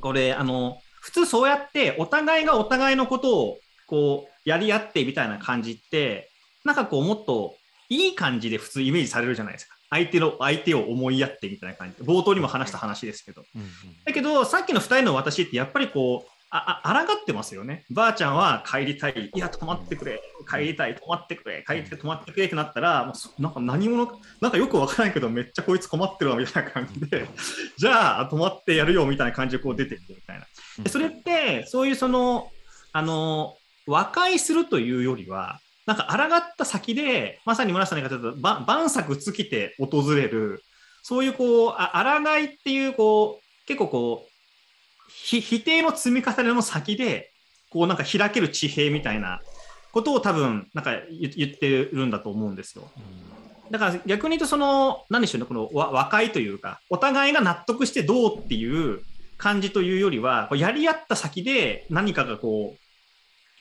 これ、あの、普通そうやってお互いがお互いのことをこうやり合ってみたいな感じって、なんかこうもっといい感じで普通イメージされるじゃないですか。相手の相手を思いやってみたいな感じ。で冒頭にも話した話ですけど、うんうん、だけどさっきの2人の私ってやっぱりこうああ抗ってますよね。ばあちゃんは帰りたい。いや、止まってくれ。帰りたい。止まってくれ。帰って止まってくれってなったら、もうなんか何者、なんかよくわからないけど、めっちゃこいつ困ってるわみたいな感じで、<laughs> じゃあ止まってやるよみたいな感じでこう出てくるみたいな。でそれって、そういうその、あの、和解するというよりは、なんか抗った先で、まさに村さんが言った万策尽きて訪れる、そういうこう、あ抗いっていう、こう、結構こう、否定の積み重ねの先で、こうなんか開ける地平みたいなことを多分なんか言ってるんだと思うんですよ。だから逆に言うとその何でしょうねこの和解というかお互いが納得してどうっていう感じというよりはやり合った先で何かがこ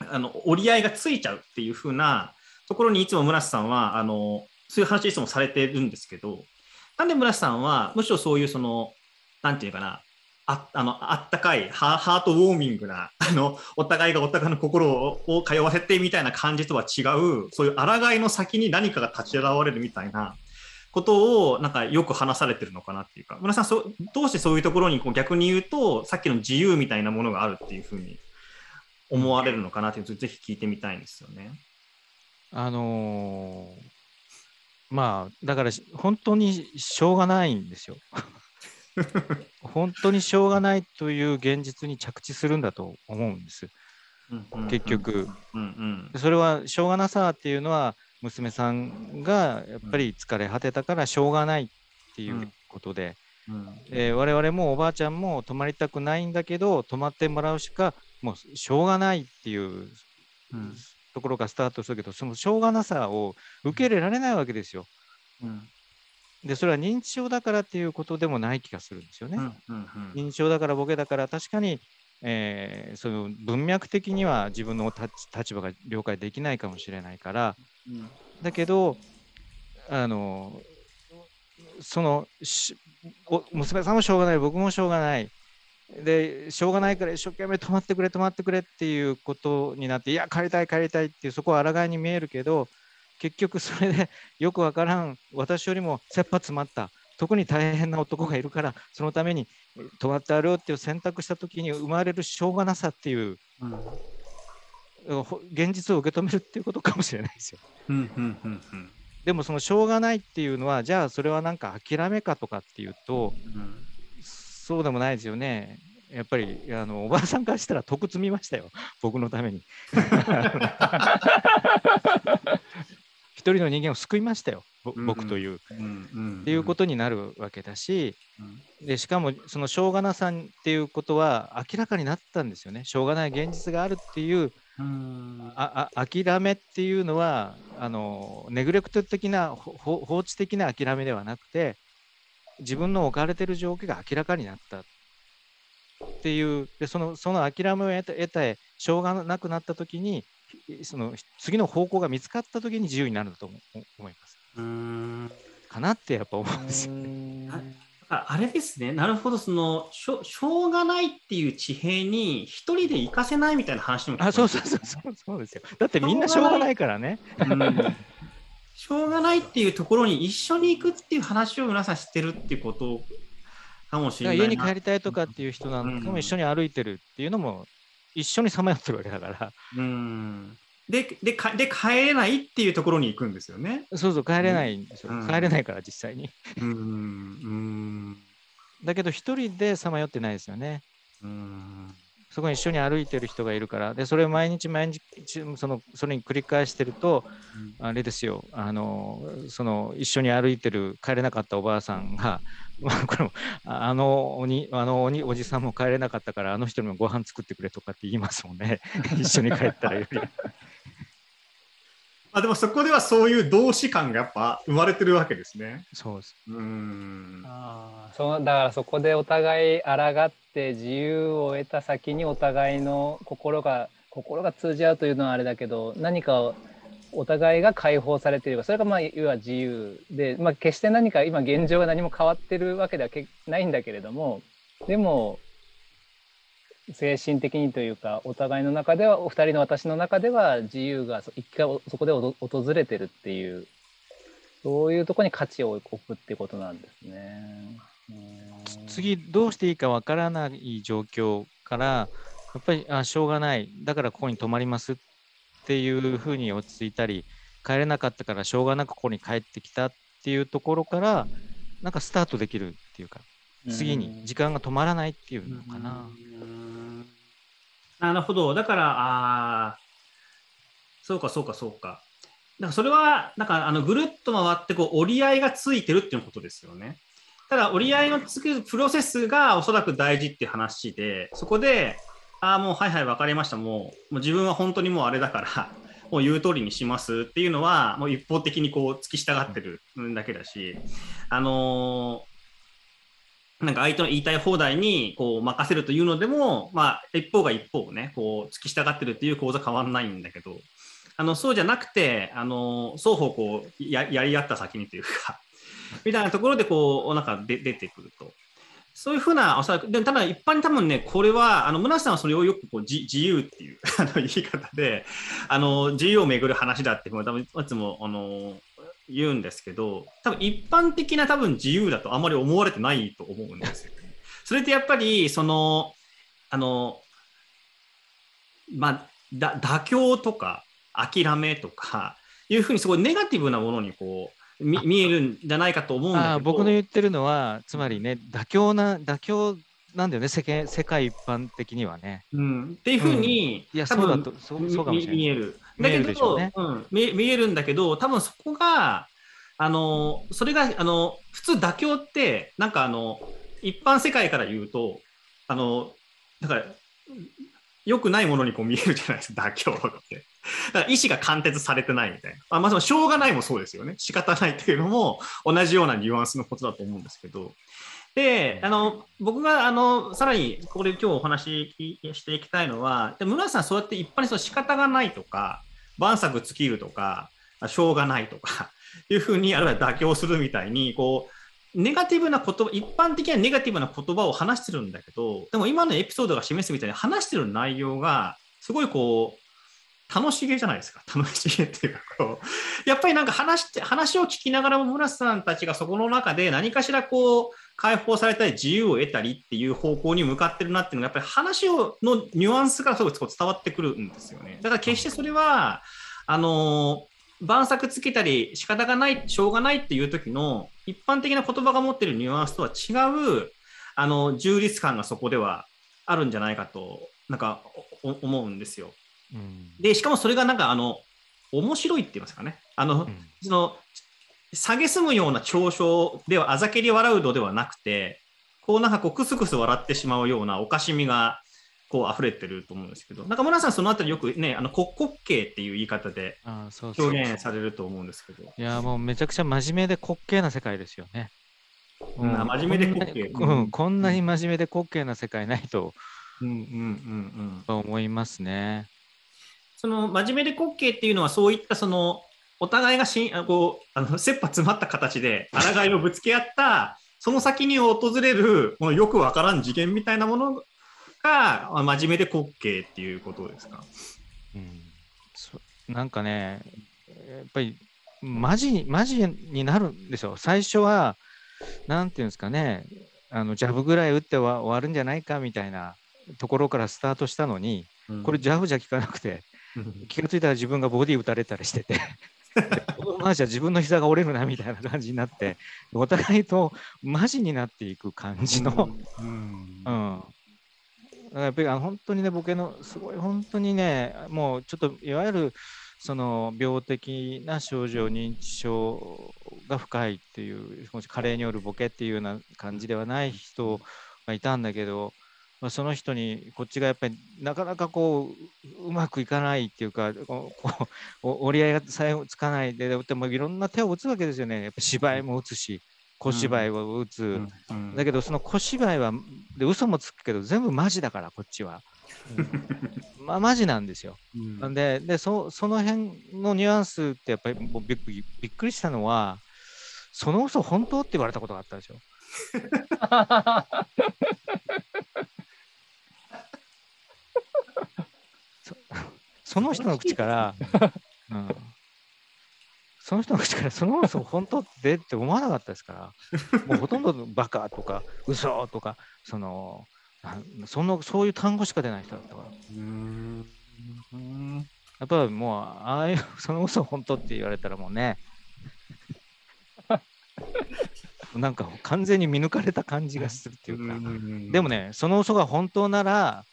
うあの折り合いがついちゃうっていう風なところにいつも村瀬さんはあのそういう話いつもされてるんですけどなんで村瀬さんはむしろそういうそのなんていうかなああのあったかいハートウォーミングなあのお互いがお互いの心を通わせてみたいな感じとは違うそういう抗いの先に何かが立ち現れるみたいなことをなんかよく話されてるのかなっていうか村さんそどうしてそういうところにこう逆に言うとさっきの自由みたいなものがあるっていうふうに思われるのかなっていうのをぜひ聞いてみたいんですよね。あのー、まあだから本当にしょうがないんですよ。<laughs> 本当にしょうがないという現実に着地するんだと思うんです。結局、それはしょうがなさっていうのは娘さんがやっぱり疲れ果てたからしょうがないっていうことで、えー、我々もおばあちゃんも泊まりたくないんだけど泊まってもらうしかもうしょうがないっていうところがスタートするけどそのしょうがなさを受け入れられないわけですよ。で、それは認知症だからっていうことでもない気がするんですよね。認知症だからボケだから確かに、えー、その文脈的には自分の立場が了解できないかもしれないから、うん、だけどあのその娘さんもしょうがない僕もしょうがない。でしょうがないから一生懸命止まってくれ止まってくれっていうことになっていや帰りたい帰りたいっていうそこは抗いに見えるけど結局それで <laughs> よくわからん私よりも切羽詰まった特に大変な男がいるからそのために止まってやろうっていう選択した時に生まれるしょうがなさっていう、うん、現実を受け止めるっていうことかもしれないですよ。でもそのしょうがないっていうのはじゃあそれはなんか諦めかとかっていうと、うん、そうでもないですよね。やっぱりあのおばあさんからしたら得積みましたよ、僕のために。<laughs> 一人の人間を救いましたよ、僕という。っていうことになるわけだし、でしかもそのしょうがなさんっていうことは明らかになったんですよね。しょうがない現実があるっていうああ諦めっていうのはあのネグレクト的な放置的な諦めではなくて自分の置かれてる状況が明らかになったっていう。でそのその諦めを得た得たしょうがなくなった時にその次の方向が見つかった時に自由になると思います。うんかなってやっぱ思うんですよね。あれですね、なるほど、そのしょ、しょうがないっていう地平に一人で行かせないみたいな話もあ、そうそうそうそうそうですよ。だってみんなしょうがないからね。しょうがないっていうところに一緒に行くっていう話を皆さん知ってるっていうことかもしれない家に帰りたいとかっていう人なんかも一緒に歩いてるっていうのも一緒にさまよってるわけだから。うん。ででかで帰れないっていうところに行くんですよね。そうそう帰れないんですよ、うん、帰れないから実際に。うん。うん。だけど一人でさまよってないですよね。うん。そこに一緒に歩いてる人がいるから。でそれを毎日毎日そのそれに繰り返してると、うん、あれですよ。あのその一緒に歩いてる帰れなかったおばあさんが、まあ、これもあの鬼あの鬼おじさんも帰れなかったからあの人にもご飯作ってくれとかって言いますもんね <laughs> 一緒に帰ったらより。<laughs> あでもそこではそういう同志感がやっぱ生まれてるわけですね。そうです。うんあそうだからそこでお互い抗って自由を得た先にお互いの心が心が通じ合うというのはあれだけど何かお互いが解放されていればそれがまあいわ自由で、まあ、決して何か今現状が何も変わってるわけではないんだけれどもでも精神的にというかお互いの中ではお二人の私の中では自由が一回そこで訪れてるっていうそういうとこに価値を置くってことなんですね。次どうしていいかわからない状況からやっぱりあしょうがないだからここに泊まりますっていうふうに落ち着いたり帰れなかったからしょうがなくここに帰ってきたっていうところからなんかスタートできるっていうか次に時間が止まらないっていうのかな。なるほど。だから、あそうか、そうか、そうか。だからそれは、なんかあのぐるっと回ってこう折り合いがついてるっていうことですよね。ただ、折り合いのつくプロセスがおそらく大事っていう話で、そこで、ああ、もうはいはい、分かりました、もうもう自分は本当にもうあれだから、<laughs> もう言う通りにしますっていうのは、もう一方的にこう突き従ってるだけだし、あのーなんか相手の言いたい放題にこう任せるというのでも、まあ、一方が一方をね、こう突き従ってるっていう構造変わらないんだけど、あのそうじゃなくて、あの双方こうややり合った先にというかみたいなところでこうなんかで出てくると。そういうふうな、おそらく、でただ一般に多分ね、これは、あの、村瀬さんはそれをよくこう自自由っていう <laughs> あの言い方で、あの、自由をめぐる話だって多分いつも、あの、言うんですけど、多分一般的な多分自由だとあまり思われてないと思うんですよ、ね。それってやっぱり、その、あの、まあ、だ妥協とか諦めとかいうふうにすごいネガティブなものにこう見えるんじゃないかと思うんだけど。僕の言ってるのはつまりね妥協な妥協なんだよね。世間世界一般的にはね。うん、っていうふうに、うん、いやそうだとそうそうかもしれない。見える。だけど、ね、うん、見見えるんだけど多分そこがあのそれがあの普通妥協ってなんかあの一般世界から言うとあのだから良くないものにこう見えるじゃないですか。妥協って。だから意思が貫徹されてないみたいな。あまあ、そのしょうがないもそうですよね。仕方ないっていうのも同じようなニュアンスのことだと思うんですけど。で、あの僕があのさらにここで今日お話ししていきたいのは、で村瀬さん、そうやって一般にその仕方がないとか、万策尽きるとか、しょうがないとかいうふうに、あるいは妥協するみたいに、こう、ネガティブな言葉、一般的にはネガティブな言葉を話してるんだけど、でも今のエピソードが示すみたいに話してる内容が、すごいこう、楽しげじゃないですか。楽しげっていうか、こう、やっぱりなんか話して、話を聞きながらも村瀬さんたちがそこの中で何かしらこう、解放されたり自由を得たりっていう方向に向かってるなっていうのがやっぱり話をのニュアンスからすごく伝わってくるんですよね。だから決してそれはあの晩作つけたり仕方がないしょうがないっていう時の一般的な言葉が持ってるニュアンスとは違うあの充実感がそこではあるんじゃないかとなんか思うんですよ。うん、でしかもそれがなんかあの面白いって言いますかね。あの、うん、その蔑むような嘲笑ではあざけり笑うのではなくてこうなんかこうクスクス笑ってしまうようなおかしみがこう溢れてると思うんですけど。中村さんそのあたりよくねあの国国形っていう言い方で表現されると思うんですけど。いやもうめちゃくちゃ真面目で滑稽な世界ですよね。うん、真面目で滑稽、うん、こんなに真面目で滑稽な世界ないと、うんうんうんうん、思いますね。その真面目で滑稽っていうのはそういったそのお互いがしんこうあの切羽詰まった形で抗いをぶつけ合ったその先に訪れるこのよくわからん次元みたいなものが真面目で滑稽っていうことですか、うん、なんかねやっぱりマジマジになるんですよ。最初はなんていうんですかねあのジャブぐらい打っては終わるんじゃないかみたいなところからスタートしたのに、これジャブじゃ効かなくて、<laughs> 気がついたら自分がボディ打たれたりしてて。このままじゃ自分の膝が折れるなみたいな感じになってお互いとマジになっていく感じの、うん、うん。やっぱり本当にね、ボケのすごい本当にね、もうちょっといわゆるその病的な症状、認知症が深いっていう、加齢によるボケっていうような感じではない人がいたんだけど、まあ、その人にこっちがやっぱりなかなかこううまくいかないっていうかこう <laughs> 折り合いがさえつかないででもいろんな手を打つわけですよね。やっぱ芝居も打つし小芝居を打つ、うん。うん、だけどその小芝居はで嘘もつくけど全部マジだからこっちは、まあマジなんですよ、うん、ででそその辺のニュアンスってやっぱりもうびっびっくりしたのはその嘘本当って言われたことがあったんですよ <laughs> その人の口から、<laughs> うん。その人の口からその嘘本当ってって思わなかったですから、<laughs> もうほとんどバカとか嘘とか、その、そのそういう単語しか出ない人だったから。やっぱりもう、ああいう、その嘘本当って言われたらもうね、<laughs> なんか完全に見抜かれた感じがするっていうか、でもね、その嘘が本当なら、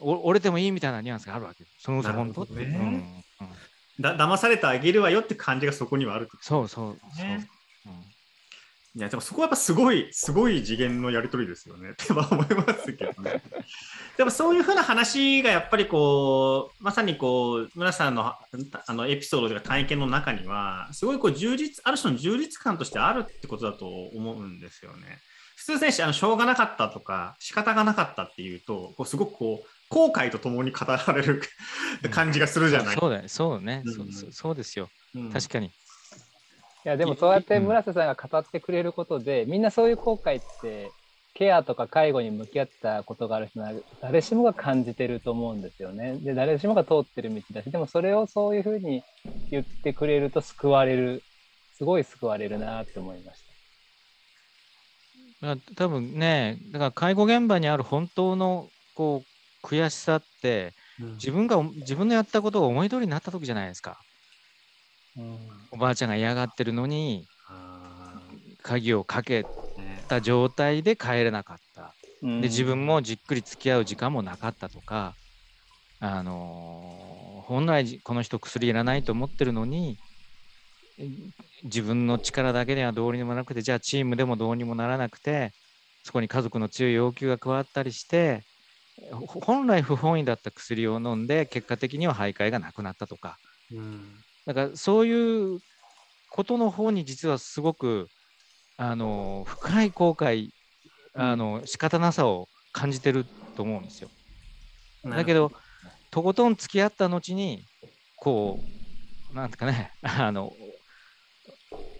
折れてもいいみたいなニュアンスがあるわけ。その嘘本当って。ね。うんだ騙されてあげるわよって感じがそこにはあるそうそうそう、ね、う。ん、いやでもそこはやっぱすごいすごい次元のやり取りですよね。<laughs> って思いますけどね。でもそういうふうな話がやっぱりこうまさにこう村さんのあのエピソードとか体験の中にはすごいこう充実ある種の充実感としてあるってことだと思うんですよね。普通選手あのしょうがなかったとか仕方がなかったっていうとこうすごくこう後悔とともに語られる感じがするじゃない、そうだね、そうね、うん、そうそうですよ、うん、確かに。いや、でもそうやって村瀬さんが語ってくれることで、みんなそういう後悔って、ケアとか介護に向き合ったことがある人は誰しもが感じてると思うんですよね。で、誰しもが通ってる道だし、でもそれをそういうふうに言ってくれると救われる、すごい救われるなって思いました。多分ね、だから介護現場にある本当のこう悔しさって、うん、自分が自分のやったことが思い通りになった時じゃないですか。うん、おばあちゃんが嫌がってるのに鍵をかけた状態で帰れなかった。で自分もじっくり付き合う時間もなかったとか、あのー、本来この人薬いらないと思ってるのに自分の力だけではどうにもなくてじゃあチームでもどうにもならなくてそこに家族の強い要求が加わったりして本来不本意だった薬を飲んで結果的には徘徊がなくなったとか、うん、だからそういうことの方に実はすごくあの深い後悔あの仕方なさを感じてると思うんですよ。だけどとことん付き合った後にこうなんていうかね <laughs> あの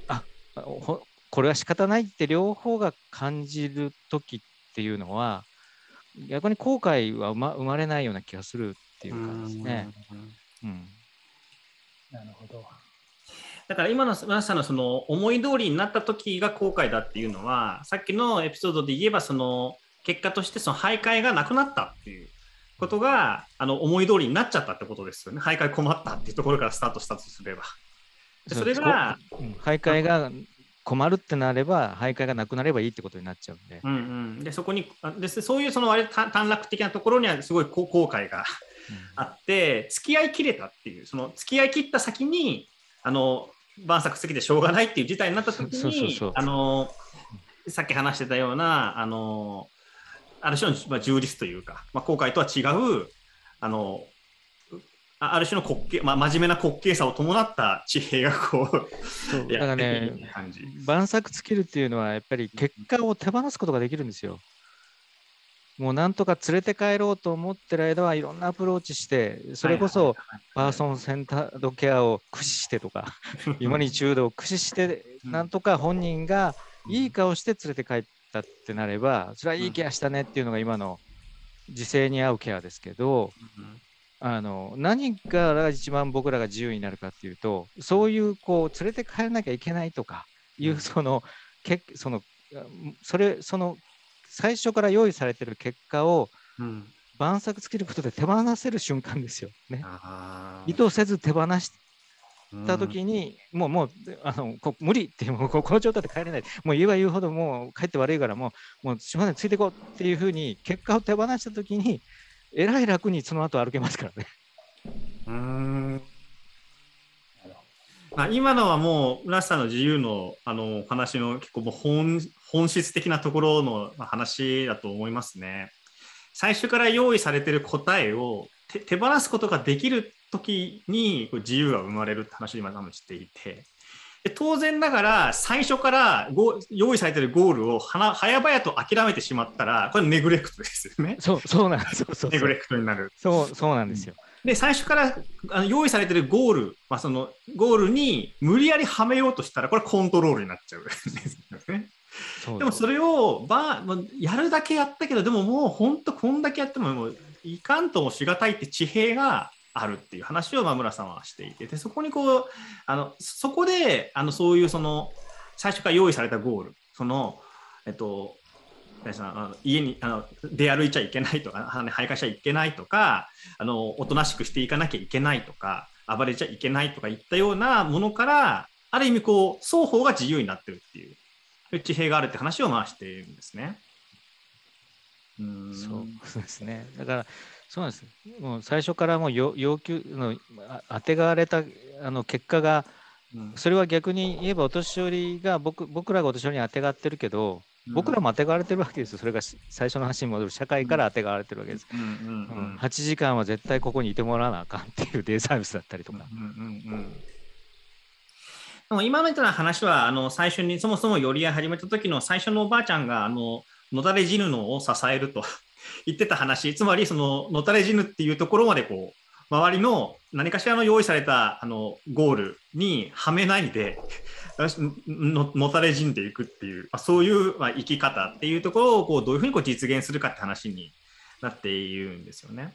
あこれは仕方ないって両方が感じる時っていうのは逆に後悔は生ま生まれないような気がするっていうかですね。うん、なるほど。だから今の村さんのその思い通りになった時が後悔だっていうのはさっきのエピソードで言えばその結果としてその徘徊がなくなったっていうことがあの思い通りになっちゃったってことですよね徘徊困ったっていうところからスタートしたとすれば。それが、徘徊が困るってなれば徘徊がなくなればいいってことになっちゃうんで,、うんうん、でそこにでそういうその割短絡的なところにはすごい後悔があって、うん、付き合い切れたっていうその付き合い切った先にあの晩作すぎてしょうがないっていう事態になった時にあのさっき話してたようなあのある種の、まあ、充実というか、まあ、後悔とは違うあのある種の滑稽、まあ、真面目な滑稽さを伴った地平がこうそう。だからね晩作尽きるっていうのはやっぱり結果を手放すことができるんですよ。もうなんとか連れて帰ろうと思ってる間はいろんなアプローチしてそれこそパーソンセンタードケアを駆使してとか <laughs> 今に中度を駆使してなんとか本人がいい顔して連れて帰ったってなればそれはいいケアしたねっていうのが今の時勢に合うケアですけどあの何が一番僕らが自由になるかっていうとそういうこう連れて帰らなきゃいけないとかいう、そのけそのそれその最初から用意されてる結果を、晩作つけることで手放せる瞬間ですよ。ね、意図せず手放した時に、うん、もうもうあのこ無理ってもうこの状態で帰れない。もう言えば言うほどもう帰って悪いからもうもう島根ついていこうっていうふうに結果を手放した時にえらい楽にその後歩けますからね。うんまあ、今のはもう村瀬さんの自由のあの話の結構もう本本質的なところの話だと思いますね。最初から用意されてる答えを手放すことができる時に自由が生まれるって話を今多分していて当然ながら最初から用意されてるゴールをは早々と諦めてしまったらこれネグレクトですよね。そうそうなんですそうネグレクトになる。そうそうなんですよ。で最初からあの用意されてるゴール、まあ、そのゴールに無理やりはめようとしたらこれコントロールになっちゃうんですよね。でもそれをばやるだけやったけどでももう本当こんだけやってももういかんともしがたいって地平があるっていう話を村さんはしていてでそこにこうあのそこであのそういうその最初から用意されたゴールそのえっと家にあの出歩いちゃいけないとか徘徊しちゃいけないとかあのおとなしくしていかなきゃいけないとか暴れちゃいけないとかいったようなものからある意味こう双方が自由になってるっていう地平があるって話を回しているんですね。うんそうですねだからそうなんです。もう最初からもう要求の当てがわれたあの結果が、うん、それは逆に言えばお年寄りが僕僕らがお年寄りに当てがってるけど、うん、僕らも当てがわれてるわけですよ。それが最初の話に戻る社会から当てがわれてるわけです。8時間は絶対ここにいてもらわなあかんっていうデイサービスだったりとか。でも今みたいな話はあの最初にそもそも寄り合い始めた時の最初のおばあちゃんがあののたれ死ぬのを支えると言ってた話、つまりその野垂れ死ぬっていうところまでこう周りの何かしらの用意されたあのゴールにはめないで <laughs> ののたれ死んでいくっていう、まあ、そういう、まあ、生き方っていうところをこうどういうふうにこう実現するかって話になっているんですよね。